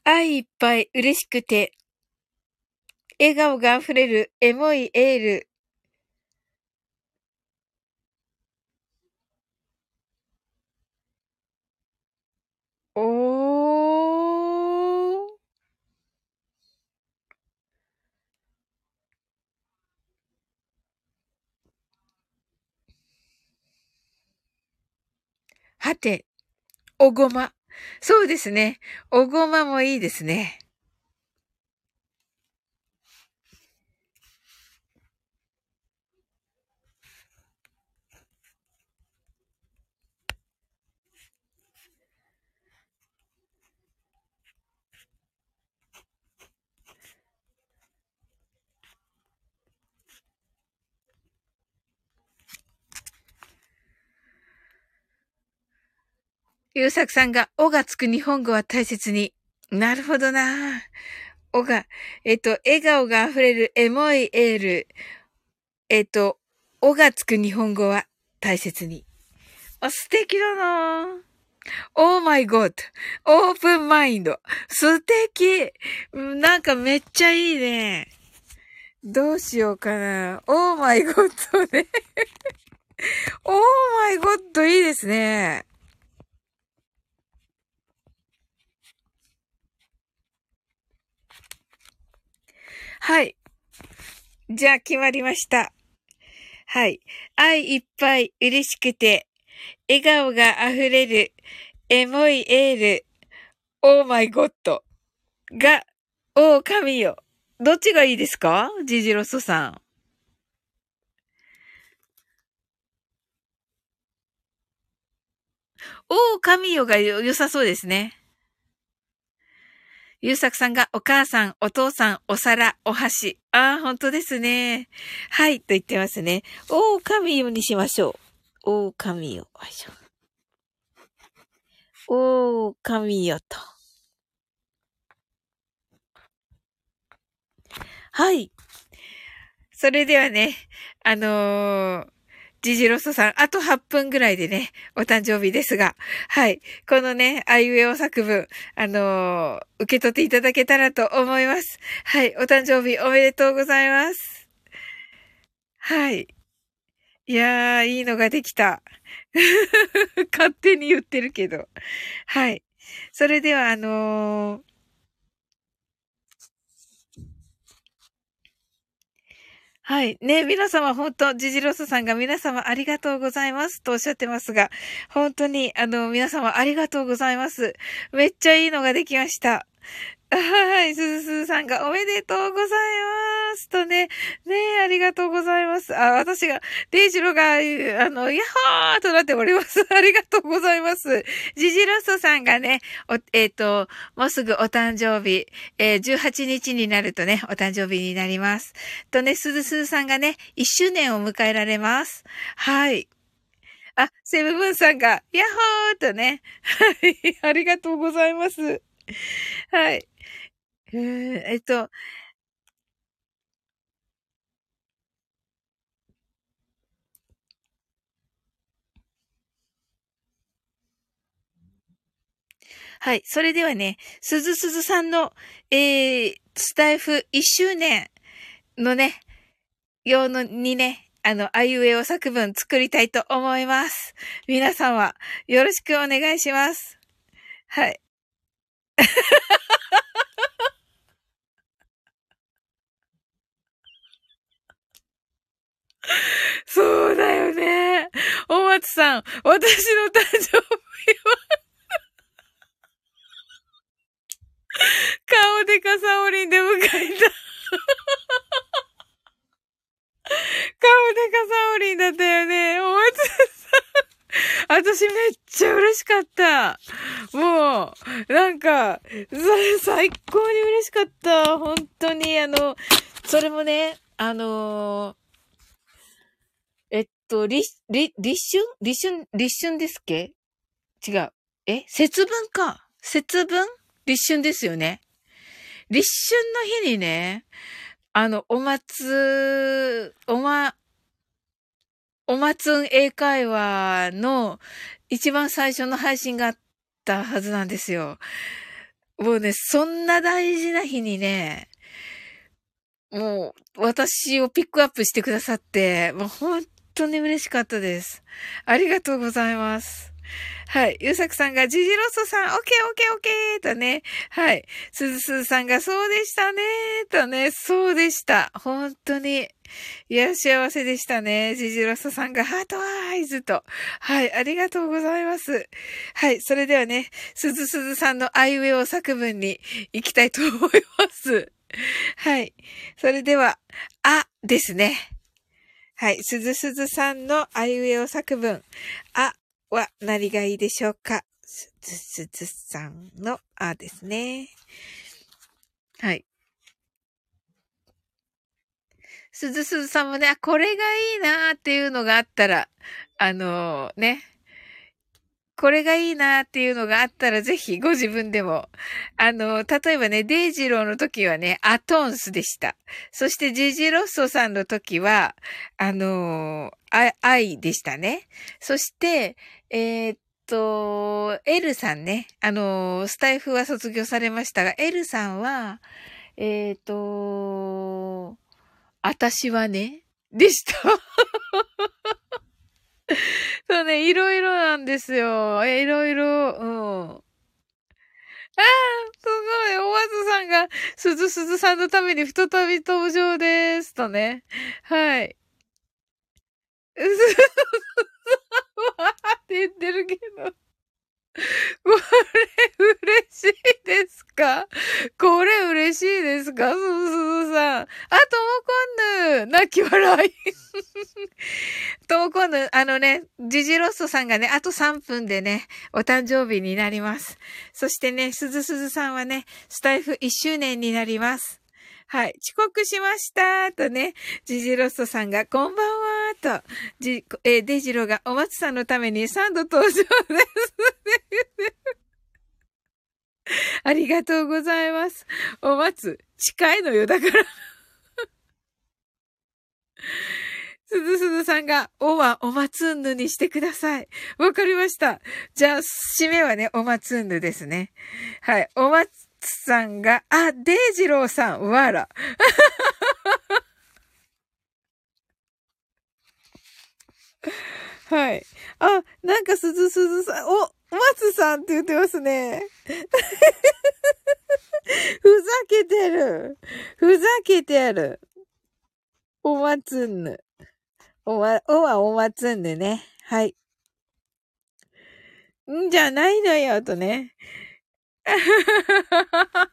愛いっぱい嬉しくて、笑顔が溢れるエモいエール。おー。はて、おごま。そうですね。おごまもいいですね。ゆうさくさんが、おがつく日本語は大切に。なるほどな。おが、えっと、笑顔が溢れるエモいエール。えっと、おがつく日本語は大切に。あ、素敵だなオーマイゴッド。オープンマインド。素敵。なんかめっちゃいいね。どうしようかな。オーマイゴッドね。オーマイゴッドいいですね。はい。じゃあ決まりました。はい。愛いっぱい嬉しくて、笑顔が溢れる、エモいエール、オーマイゴッドが、おー神よ。どっちがいいですか？ジジロソさん。おー神よが良さそうですね。ゆうさくさんがお母さん、お父さん、お皿、お箸。ああ、本当ですね。はい、と言ってますね。おー、神よにしましょう。おー、神よ。よいしょ。おー、神よと。はい。それではね、あのー、ジジロソさん、あと8分ぐらいでね、お誕生日ですが、はい。このね、あいうえお作文、あのー、受け取っていただけたらと思います。はい。お誕生日おめでとうございます。はい。いやー、いいのができた。勝手に言ってるけど。はい。それでは、あのーはい。ね、皆様、本当ジジロスさんが皆様ありがとうございますとおっしゃってますが、本当に、あの、皆様ありがとうございます。めっちゃいいのができました。はい、すずすずさんがおめでとうございますとね、ねありがとうございます。あ、私が、デイジロが、あの、ヤッホーとなっております。ありがとうございます。ジジロストさんがね、えっ、ー、と、もうすぐお誕生日、えー、18日になるとね、お誕生日になります。とね、すずすずさんがね、1周年を迎えられます。はい。あ、セブブンさんが、ヤッホーとね、はい、ありがとうございます。はい。え、っと、はい。それではね、すずすずさんの、えー、スタイフ1周年のね、用のにね、あの、あいうえお作文作りたいと思います。皆様、よろしくお願いします。はい。そうだよね。お松さん、私の誕生日は顔でかさおりんで迎えた顔でかさおりんだったよね。お松さん。私めっちゃ嬉しかった。もう、なんか、最高に嬉しかった。本当に、あの、それもね、あのーと、立、立、立春？立春、立春ですっけ？違う。え？節分か。節分？立春ですよね。立春の日にね、あの、お松、おま、お松ん英会話の一番最初の配信があったはずなんですよ。もうね、そんな大事な日にね、もう、私をピックアップしてくださって、もう本当に嬉しかったです。ありがとうございます。はい。ゆうさくさんが、ジジロッソさん、オッケーオッケーオッケーとね。はい。すずすずさんが、そうでしたねとね。そうでした。本当に。いや、幸せでしたね。ジジロッソさんが、ハートアイズと。はい。ありがとうございます。はい。それではね、すずすずさんのアイウェオ作文に行きたいと思います。はい。それでは、あですね。はい。すずすずさんのあいうえお作文。あは何がいいでしょうか？すずすずさんのあですね。はい。すずすずさんもね、これがいいなーっていうのがあったら、あのー、ね、これがいいなっていうのがあったらぜひご自分でも。あの、例えばね、デイジローの時はね、アトンスでした。そしてジジロッソさんの時は、あの、アイでしたね。そして、えー、っと、エルさんね、あの、スタイフは卒業されましたが、エルさんは、え、っと、私はね、でした。そうね、いろいろなんですよ。いろいろ、うん。ああ、すごい。おわずさんが、すずすずさんのために再び登場です。とね。はい。うずすずさんはって言ってるけど。これ嬉しいですか？これ嬉しいですか？すずさん。あ、ともこんぬ泣き笑い。ともこんぬ、あのね、ジジロッソさんがね、あと3分でね、お誕生日になります。そしてね、すずすずさんはね、スタイフ1周年になります。はい。遅刻しましたとね、ジジロストさんが、こんばんはと、じ、えデジロがお松さんのために3度登場です。ありがとうございます。お松、近いのよ、だからすずすずさんが、おはおまつんぬにしてください。わかりました。じゃあ、締めはね、おまつんぬですね。はい。おまつさんが、あ、デイジローさん、わら。はい。あ、なんかすずすずさん、お、松さんって言ってますね。ふざけてる。ふざけてる。おまつんぬ。おわ、おはおまつんぬね。はい。んじゃないのよ、とね。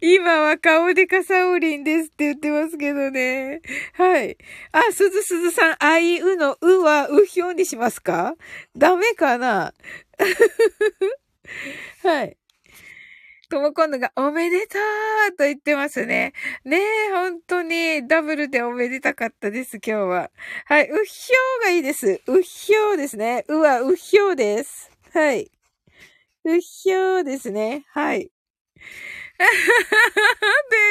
今は顔でかさおりんですって言ってますけどね。はい。あ、すずすずさん、あいうの、うはうひょうにしますか？ダメかな？はい。とも今度がおめでとうと言ってますね。ねえ、本当にダブルでおめでたかったです、今日は。はい、うっひょうがいいです。うっひょうですね。うはうっひょうです。はい。うっひょうですね。はい。デ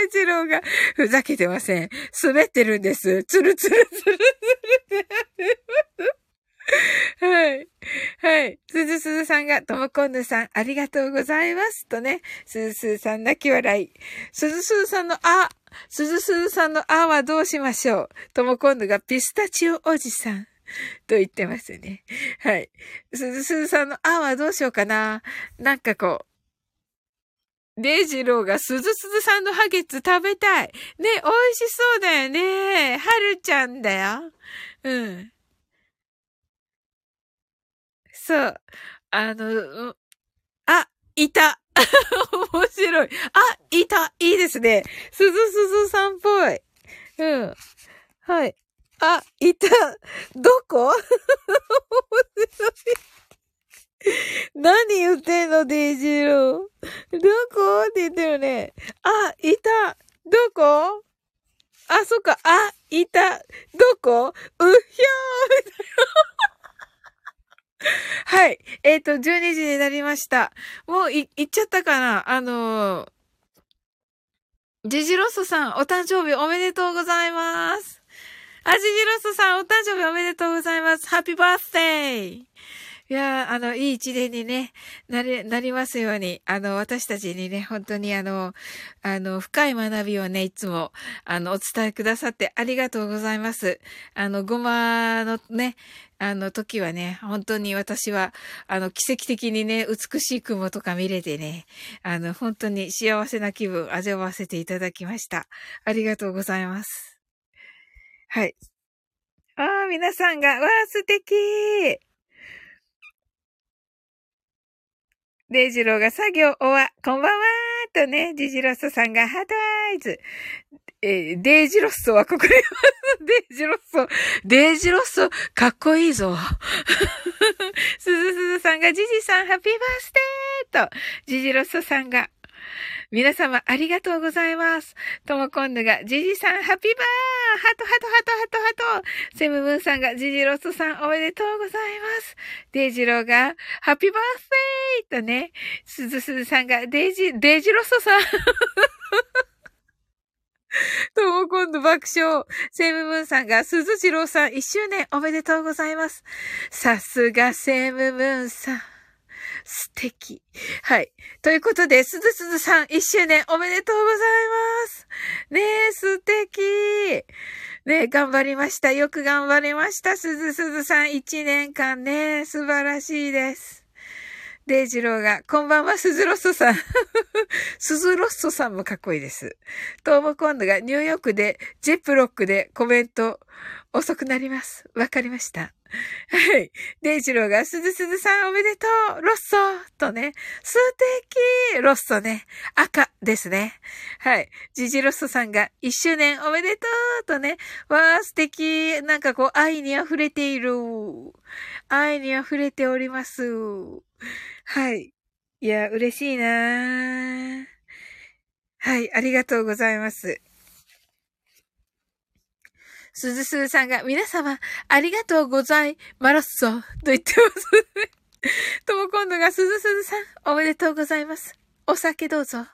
イジローがふざけてません。滑ってるんです。つるつるつるつる はい。はい。すずすずさんが、ともこんぬさん、ありがとうございます。とね、すずすずさん泣き笑い。すずすずさんのあ、すずすずさんのあはどうしましょう。ともこんぬがピスタチオおじさん。と言ってますね。はい。すずすずさんのあはどうしようかな。なんかこう、デイジローがすずすずさんのハゲツ食べたい。ね、美味しそうだよね。はるちゃんだよ。うん。そう。あの、あ、いた。面白い。あ、いた。いいですね。すずすずさんっぽい。うん。はい。あ、いた。どこ？面白い。何言ってんの、デイジロー。どこ？って言ってるね。あ、いた。どこ？あ、そっか。あ、いた。どこ？うひょーみたいなはい。えっ、ー、と、12時になりました。もう、い、行っちゃったかな？あのー、ジジロッソさん、お誕生日おめでとうございます。あ、ジジロッソさん、お誕生日おめでとうございます。ハッピーバースデーいやーあの、いい一年にね、なれ、なりますように、あの、私たちにね、本当にあの、あの、深い学びをね、いつも、あの、お伝えくださってありがとうございます。あの、ごまのね、あの時はね、本当に私は、あの、奇跡的にね、美しい雲とか見れてね、あの、本当に幸せな気分味わわせていただきました。ありがとうございます。はい。ああ、皆さんが、わあ、素敵デイジローが作業終わ、こんばんはーとね、ジジロッソさんが heart eyes。えー、デイジロッソはここにいます。デイジロッソ。デイジロッソ、かっこいいぞ。すずすずさんがジジさん、ハッピーバースデーと、ジジロッソさんが、皆様ありがとうございます。ともこんぬが、ジジさん、ハッピーバーハトハトハトハトハトセムムーンさんが、ジジロスさん、おめでとうございます。デイジローが、ハッピーバースデーとね、すずすずさんが、デイジ、デイジロスさん。とも今度爆笑。セムムーンさんが、鈴次郎さん1周年おめでとうございます。さすがセムムーンさん。素敵。はい。ということで、すずすずさん、一周年おめでとうございます。ねえ、素敵。ねえ、頑張りました。よく頑張りました。すずすずさん、一年間ね、素晴らしいです。デイジローが、こんばんは、スズロッソさん。スズロッソさんもかっこいいです。トーモコンドがニューヨークで、ジェップロックでコメント、遅くなります。わかりました。はい。デイジローが、すずすずさんおめでとうロッソとね、素敵ロッソね、赤ですね。はい。ジジロッソさんが、一周年おめでとうとね、わー素敵なんかこう、愛に溢れている。愛に溢れております。はい。いや、嬉しいなはい、ありがとうございます。すずすずさんが、皆様、ありがとうございます。と言ってます。とも今度が、すずすずさん、おめでとうございます。お酒どうぞ。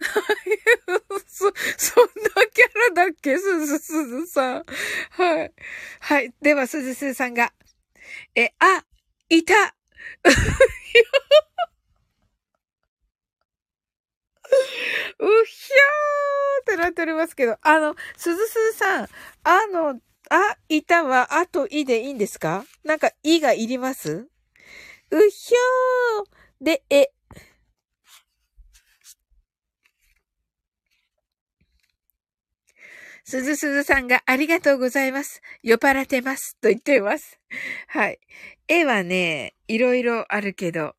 そ、そんなキャラだっけ？すずすずさん。はい。はい。では、すずすずさんが、え、あ、いた うひゃーってなっておりますけど、あの、すずすずさん、あの、あ、いたは、あといでいいんですか？なんか、いがいります？うひょーで、え。すずすずさんがありがとうございます。酔っ払ってます。と言っています。はい。絵はね、いろいろあるけど、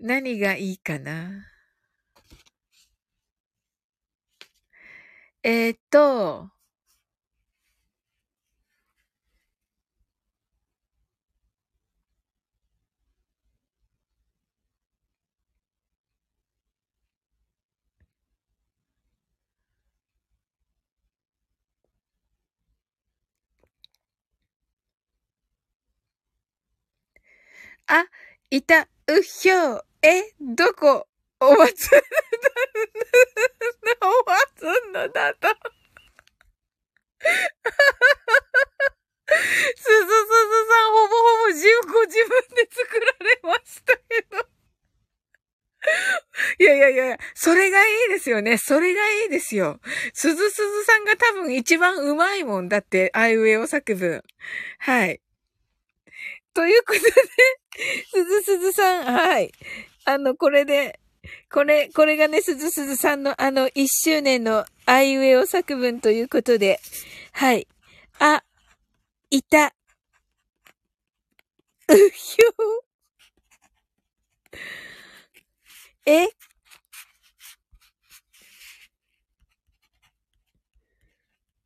何がいいかな？えー、っと、あ、いた、うひょう、え、どこ、お祭りお祭んのだと。すずすずさん、ほぼほぼ自ご自分で作られましたけど。いやいやいや、それがいいですよね。それがいいですよ。すずすずさんが多分一番うまいもんだって、あいうえお作文。はい。ということで、すずすずさん、はい。あの、これで、これ、これがね、すずすずさんのあの、一周年のあいうえお作文ということで、はい。あ、いた、うひょえ？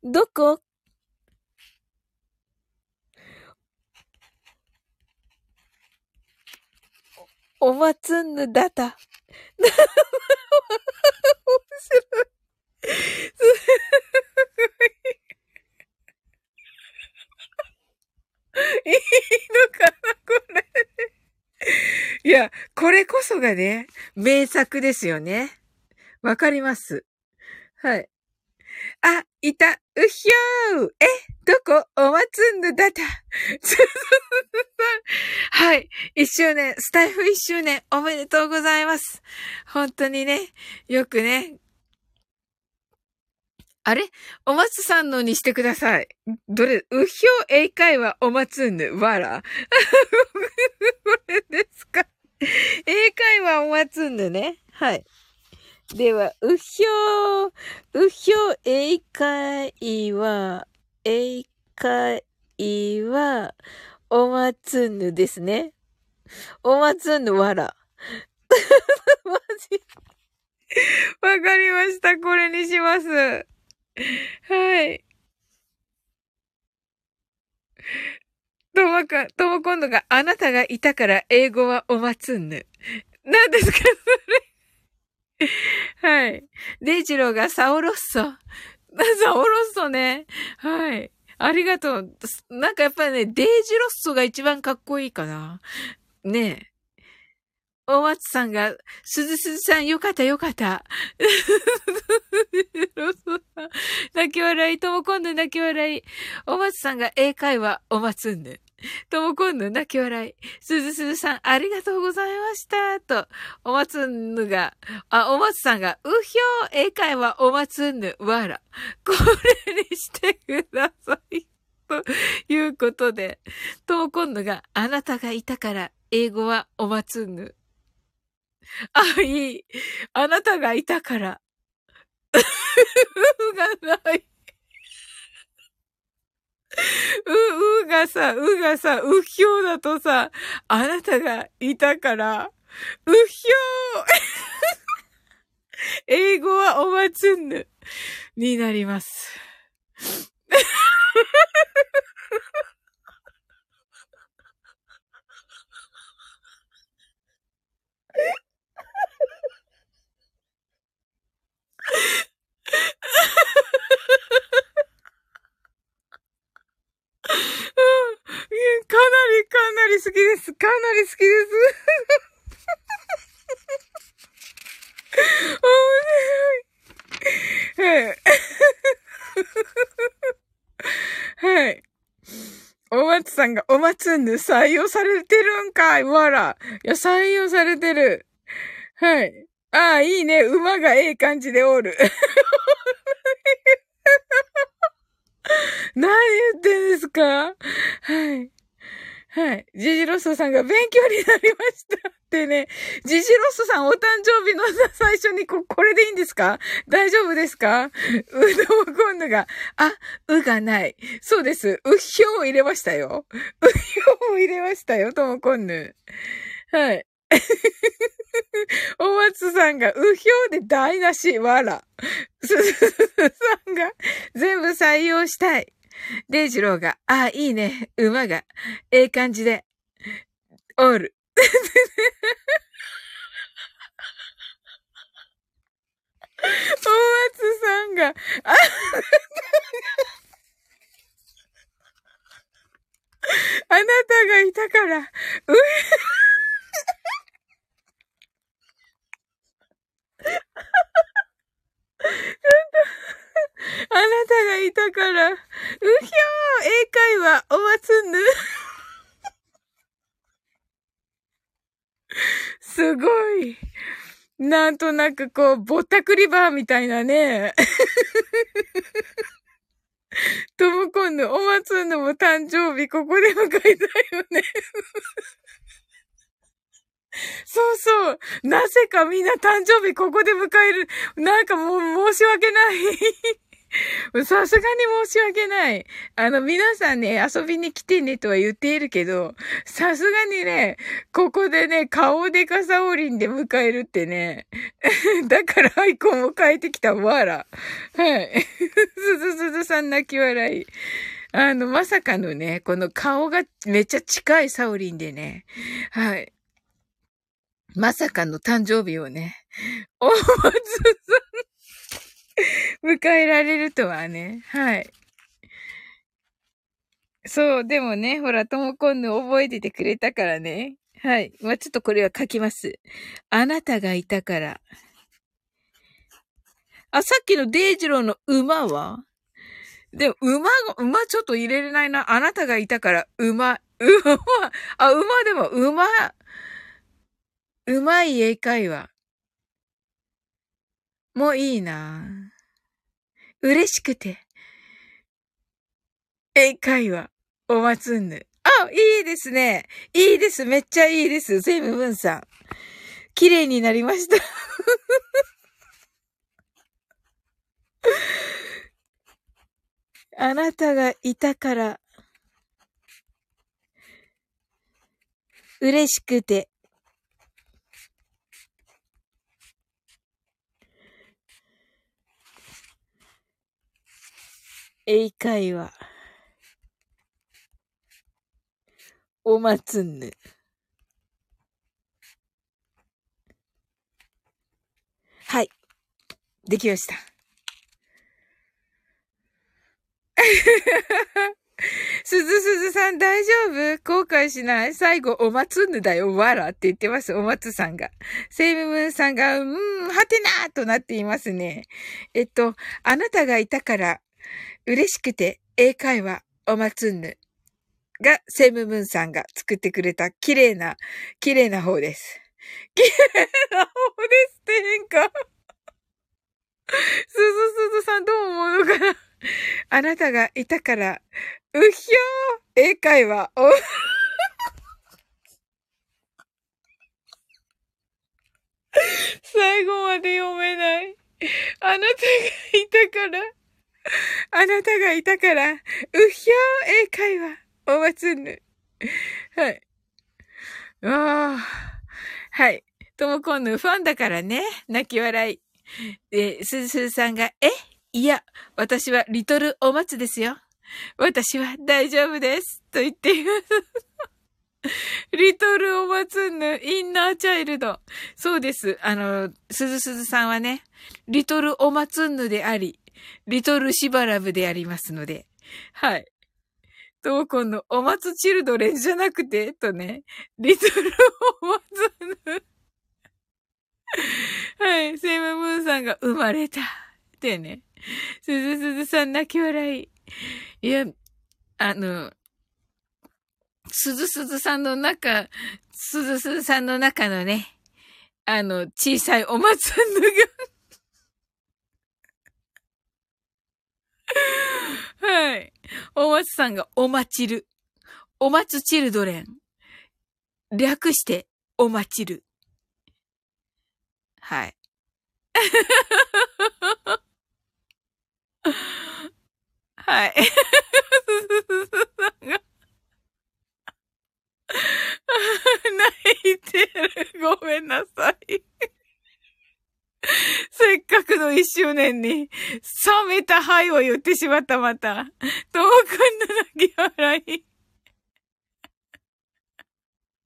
どこ？おまつんぬだた。面白い。すごい。い。い。のかな、これ。い。や、これこそがね、名作ですよね。わかります。はい。あ、いた、うひょーえ、どこ？おまつんぬだた。はい。一周年、スタイフ一周年、おめでとうございます。本当にね、よくね。あれ？お松さんのにしてください。どれ？うひょう英会話おまつんぬ、わら。これですか？英会話おまつんぬね。はい。では、うひょう、うひょう英会話、英会話、おまつぬですね。おまつぬわら。マジ。わかりました。これにします。はい。ともか、とも今度があなたがいたから英語はおまつんぬ。何ですかそれ。はい。デイジローがサオロッソ。サオロッソね。はい。ありがとう。なんかやっぱりね、デイジロッソが一番かっこいいかな。ねえ。大松さんが、すずすずさんよかったよかった。泣き笑い、ともこんぬ泣き笑い。お松さんが英会話、お松んぬ。ともこんぬ泣き笑い。すずすずさん、ありがとうございました。と、お松んぬが、あ、お松さんが、うひょー、英会話、お松んぬ、わら。これにしてください。ということで、ともこんぬが、あなたがいたから、英語はお松んぬ。あ、いい。あなたがいたから。う がない。う、うがさ、うがさ、うひょうだとさ、あなたがいたから、うひょう 英語はおまつんぬになります。かなり、かなり好きです。かなり好きです。面白い。はい。はい。お松さんが、お松んぬ採用されてるんかいわら。いや、採用されてる。はい。ああ、いいね。馬がええ感じでおる。何言ってんですか？はい。はい。ジジロッソさんが勉強になりました。ってね。ジジロスさんお誕生日の最初にこ、これでいいんですか？大丈夫ですか？うどんこんぬが。あ、うがない。そうです。うひょうを入れましたよ。うひょうを入れましたよ、ともこんぬ。はい。お松さんが、うひょうで台無し、わら。すずすさんが、全部採用したい。デイジローが、あ、いいね。馬が、ええ感じで、おる。お松さんが、あ、あなたがいたから、うあなたがいたから、うひょー英会話、おわつぬ。すごい。なんとなくこう、ぼったくりバーみたいなね。トムコンヌ、おまつんのも誕生日ここで迎えたよね。そうそう。なぜかみんな誕生日ここで迎える。なんかもう申し訳ない。さすがに申し訳ない。あの、皆さんね、遊びに来てねとは言っているけど、さすがにね、ここでね、顔でかさおりんで迎えるってね。だからアイコンを変えてきたわら。はい。すずすずさん泣き笑い。あの、まさかのね、この顔がめっちゃ近いサオリンでね。はい。まさかの誕生日をね、お松さん迎えられるとはね。はい。そう、でもね、ほら、ともこんぬ覚えててくれたからね。はい。まあ、ちょっとこれは書きます。あなたがいたから。あ、さっきのデイジローの馬は？でも、馬が、馬ちょっと入れれないな。あなたがいたから、馬、馬、あ、馬でも、馬、うまい英会話。もういいな嬉しくて。英会話、おまつんぬ。あ、いいですね。いいです。めっちゃいいです。ゼムブンさん。綺麗になりました。あなたがいたから、嬉しくて、英会話。おまつんぬ。はい。できました。すずすずさん大丈夫？後悔しない？最後、おまつんぬだよ、わらって言ってます、おまつさんが。セイムムーンさんが、うーん、はてなーとなっていますね。えっと、あなたがいたから、嬉しくて英会話おまつんぬがセムムンさんが作ってくれた綺麗な、綺麗な方です。綺麗な方ですって変か。すずすずさんどう思うのかなあなたがいたから、うひょー英会話お、最後まで読めない。あなたがいたから、あなたがいたから、うひょー英会話、おまつぬ。はい。ああ、はい。ともこんぬファンだからね、泣き笑い。で、すずすずさんが、え？いや、私はリトルお松ですよ。私は大丈夫です。と言っています。リトルおまつぬ、インナーチャイルド。そうです。あの、すずすずさんはね、リトルおまつぬであり、リトルシバラブでありますので、はい。トーコンのお松チルドレンじゃなくて、とね、リトルお松ぬ。はい、セイムムーンさんが生まれた。ってね。すずすずさん泣き笑い。いや、あの、すずすずさんの中、すずすずさんの中のね、あの、小さいお松ぬがはい。お松さんがおまちる。お松チルドレン。略しておまちる。はい。はい。泣いてる。ごめんなさい。せっかくの一周年に、冷めたはいを言ってしまったまた。ともくんの泣き笑い。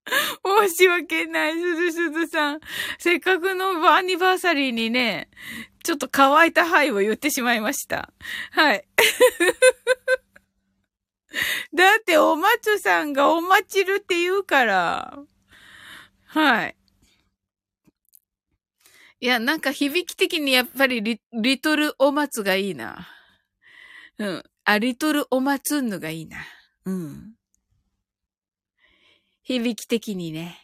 申し訳ない、すずすずさん。せっかくのアニバーサリーにね、ちょっと乾いたはいを言ってしまいました。はい。だって、おまつさんがおまちるって言うから。はい。いや、なんか響き的にやっぱりリリトルお松がいいな。うん。あ、リトルお松んぬがいいな。うん。響き的にね。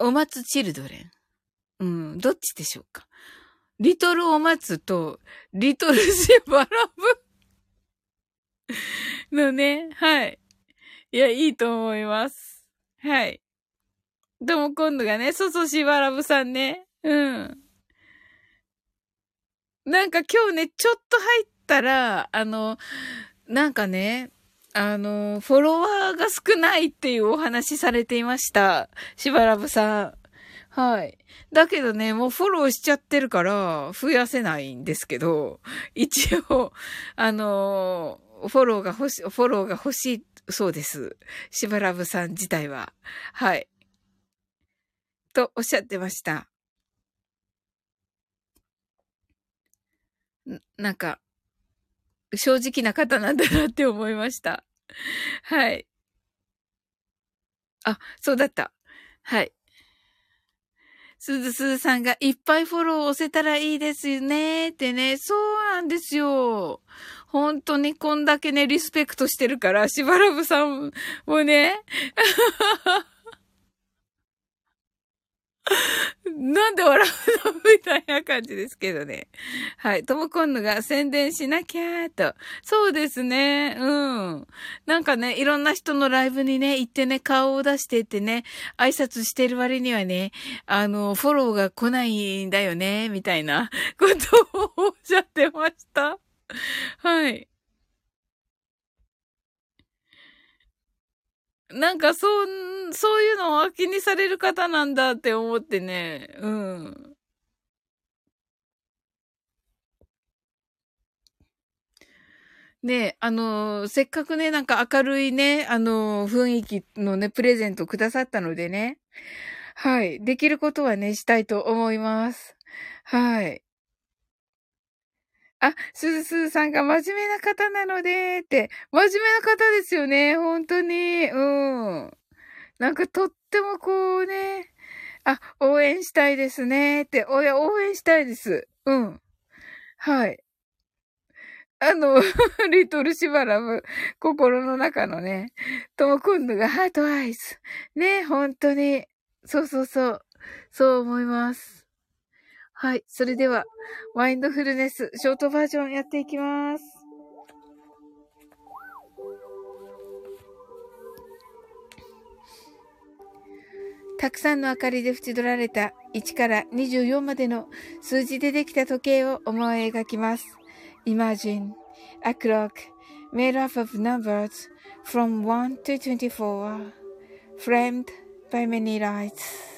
お松チルドレン。うん、どっちでしょうか。リトルお松と、リトルシバラブのね、はい。いや、いいと思います。はい。でも今度がね、そうそう、しばらぶさんね。うん。なんか今日ね、ちょっと入ったら、あの、なんかね、あの、フォロワーが少ないっていうお話されていました。しばらぶさん。はい。だけどね、もうフォローしちゃってるから、増やせないんですけど、一応、あの、フォローが欲し、フォローが欲しいそうです。しばらぶさん自体は。はい。とおっしゃってました。なんか、正直な方なんだなって思いました。はい。あ、そうだった。はい。すずすずさんがいっぱいフォローを押せたらいいですよねってね。そうなんですよ。本当にこんだけね、リスペクトしてるから、しばらぶさんもね、なんで笑うのみたいな感じですけどね。はい。ともこんのが宣伝しなきゃーと。そうですね。うん。なんかね、いろんな人のライブにね、行ってね、顔を出してってね、挨拶してる割にはね、あの、フォローが来ないんだよね、みたいなことをおっしゃってました。はい。なんか、そう、そういうのは気にされる方なんだって思ってね。うん。ねあの、せっかくね、なんか明るいね、あの、雰囲気のね、プレゼントくださったのでね。はい。できることはね、したいと思います。はい。あ、すずすずさんが真面目な方なので、って、真面目な方ですよね、本当に。うん。なんかとってもこうね、あ、応援したいですね、って、おや、応援したいです。うん。はい。あの、リトルシバラム、心の中のね、とも今度がハートアイズ。ね、本当に。そうそうそう。そう思います。はい。それでは、マインドフルネス、ショートバージョンやっていきます。たくさんの明かりで縁取られた1から24までの数字でできた時計を思い描きます。Imagine a clock made up of numbers from 1 to 24, framed by many lights.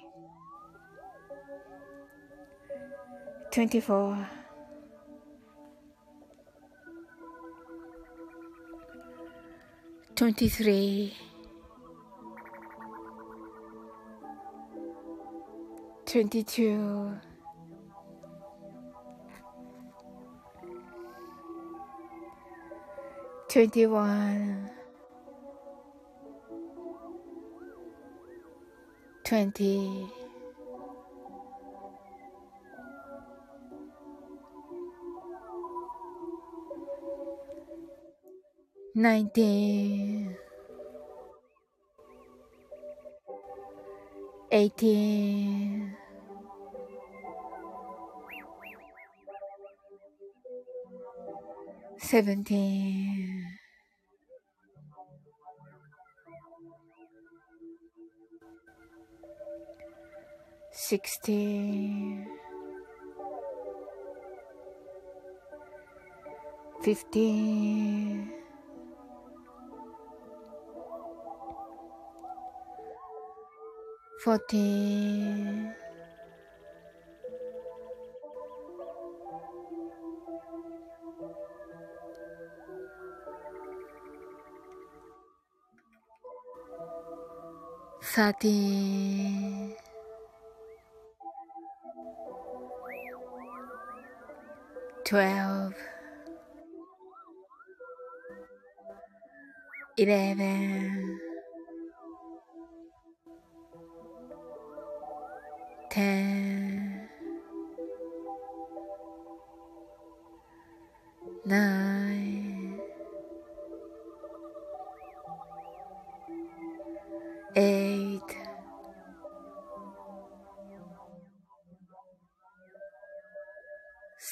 24 23 22 21 20 19 18 17 16 15 14 13 12 11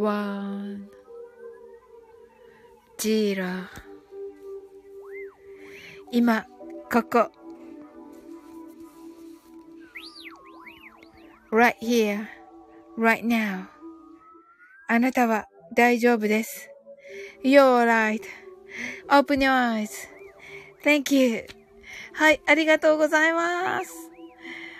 1 0今ここ right here, right now. あなたは大丈夫です。You're right.Open your eyes.Thank you. はい、ありがとうございます。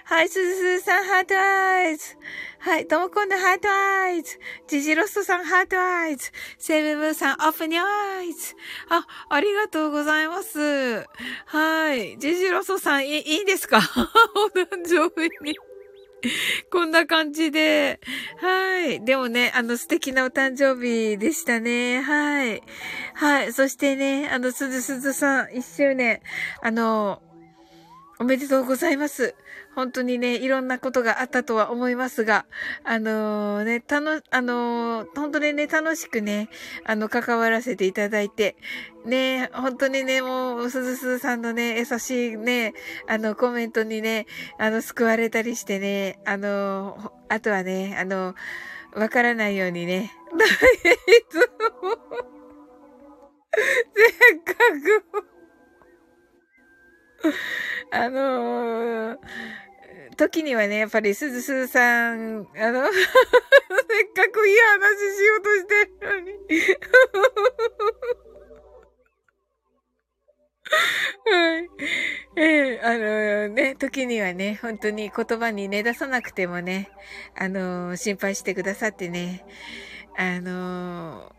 はい、すずすずさん、ハートアイズ。はい、ともこんのハートアイズ。ジジロストさん、ハートアイズ。セブブーさん、オープニョアイズ。あ、ありがとうございます。はい。ジジロストさん、いい、いいですか？お誕生日に。こんな感じで。はい。でもね、あの素敵なお誕生日でしたね。はい。はい。そしてね、あの、すずすずさん、一周年、あの、おめでとうございます。本当にね、いろんなことがあったとは思いますが、あのー、ね、たの、あのー、本当にね、楽しくね、あの、関わらせていただいて、ね、本当にね、もう、すずすさんのね、優しいね、あの、コメントにね、あの、救われたりしてね、あの、あとはね、あの、わからないようにね、いつも、せっかく、あのー、時にはね、やっぱりすずすずさん、あの、せっかくいい話しようとしてるのに。はい。ええあのね、時にはね、本当に言葉にね、出さなくてもね、あの心配してくださってね、あの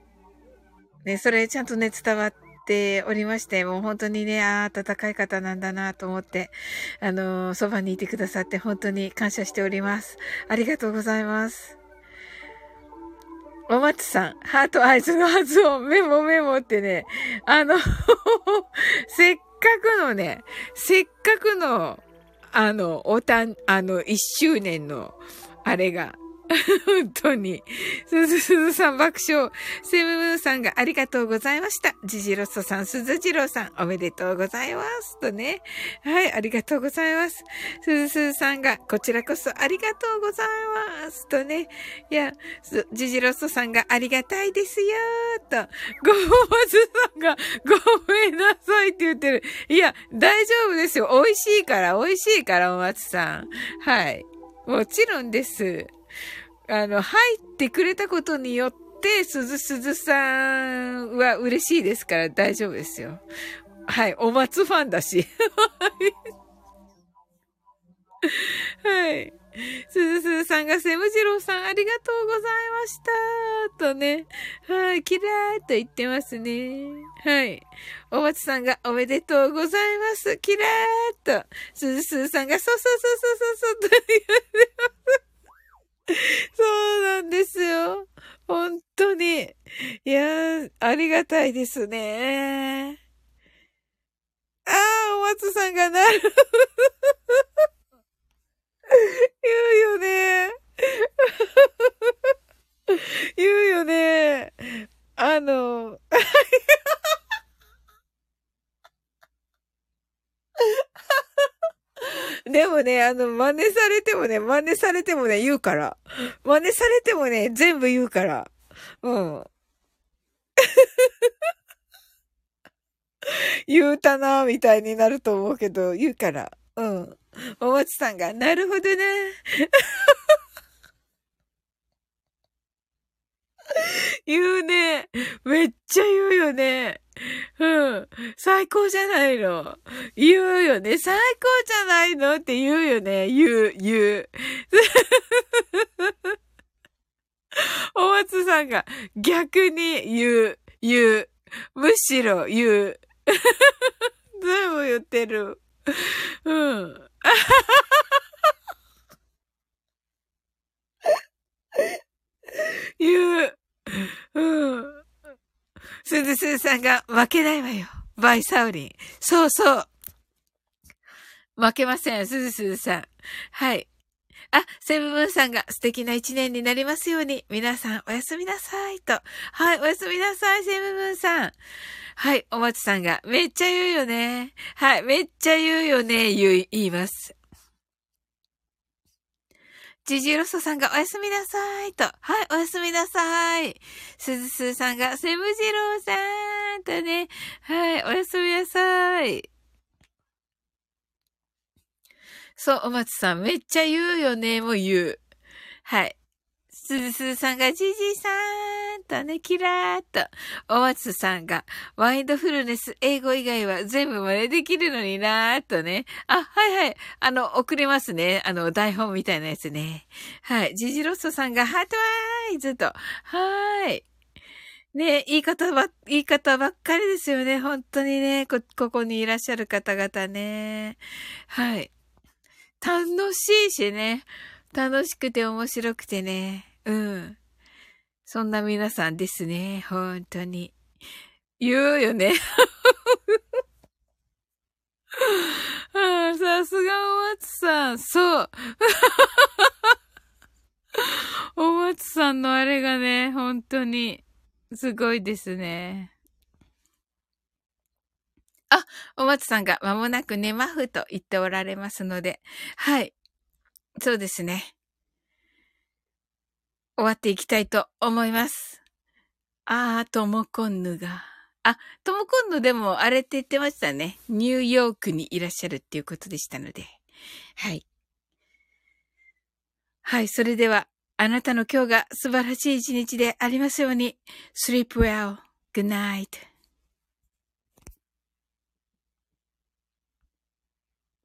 ね、それちゃんとね、伝わってておりまして、もう本当にね、ああ、温かい方なんだなと思って、あのそばにいてくださって本当に感謝しております。ありがとうございます。お松さん、ハートアイズの発音、メモメモってね、あの、せっかくのね、せっかくの、あの、おたん、あの、一周年の、あれが、本当に。すずすずさん爆笑。セムムーンさんがありがとうございました。ジジロストさん、すずじろうさん、おめでとうございます。とね。はい、ありがとうございます。すずすずさんが、こちらこそありがとうございます。とね。いや、ジジロストさんがありがたいですよと。ごまずさんが、ごめんなさいって言ってる。いや、大丈夫ですよ。美味しいから、美味しいから、お松さん。はい。もちろんです。あの、入ってくれたことによって、すずすずさんは嬉しいですから大丈夫ですよ。はい、お松ファンだし。はい。すずすずさんがセムジローさんありがとうございました。とね。はい。キラーと言ってますね。はい。お松さんがおめでとうございます。キラーと。すずすずさんがそうそうそうそうそうそうと言ってます。そうなんですよ。本当に。いや、ありがたいですね。ああ、お松さんがなる。言うよね。言うよね。あの、でもね、あの、真似されてもね、真似されてもね、言うから。真似されてもね、全部言うから。うん。言うたな、みたいになると思うけど、言うから。うん。お松さんが、なるほどね。言うね。めっちゃ言うよね。うん。最高じゃないの。言うよね。最高じゃないのって言うよね。言う、言う。お松さんが逆に言う、言う。むしろ言う。全部言ってる。うん。言う。うん。すずすずさんが負けないわよ。バイサウリン。そうそう。負けません。すずすずさん。はい。あ、セブブンさんが素敵な一年になりますように、皆さんおやすみなさいと。はい、おやすみなさい、セブブンさん。はい、お松さんが、めっちゃ言うよね。はい、めっちゃ言うよね、言い、言います。ジジロソさんがおやすみなさいと。はい、おやすみなさい。すずすーさんがセブジローさんとね。はい、おやすみなさい。そう、お松さんめっちゃ言うよね、もう言う。はい。すずすーさんがジジさんとね、キラーっと。お松さんが、ワインドフルネス、英語以外は全部真似できるのになーっとね。あ、はいはい。あの、送れますね。あの、台本みたいなやつね。はい。ジジロッソさんが、ハートワーイずっと。はーい。ね言い方ば、言い方ばっかりですよね。本当にね。こ、ここにいらっしゃる方々ね。はい。楽しいしね。楽しくて面白くてね。うん。そんな皆さんですね。本当に。言うよね。さすがお松さん。そう。お松さんのあれがね、本当に、すごいですね。あ、お松さんが間もなく寝まふと言っておられますので、はい。そうですね。終わっていきたいと思います。あー、ともこんぬが。あ、ともこんぬでもあれって言ってましたね。ニューヨークにいらっしゃるっていうことでしたので。はい。はい、それでは、あなたの今日が素晴らしい一日でありますように。sleep well. Good night.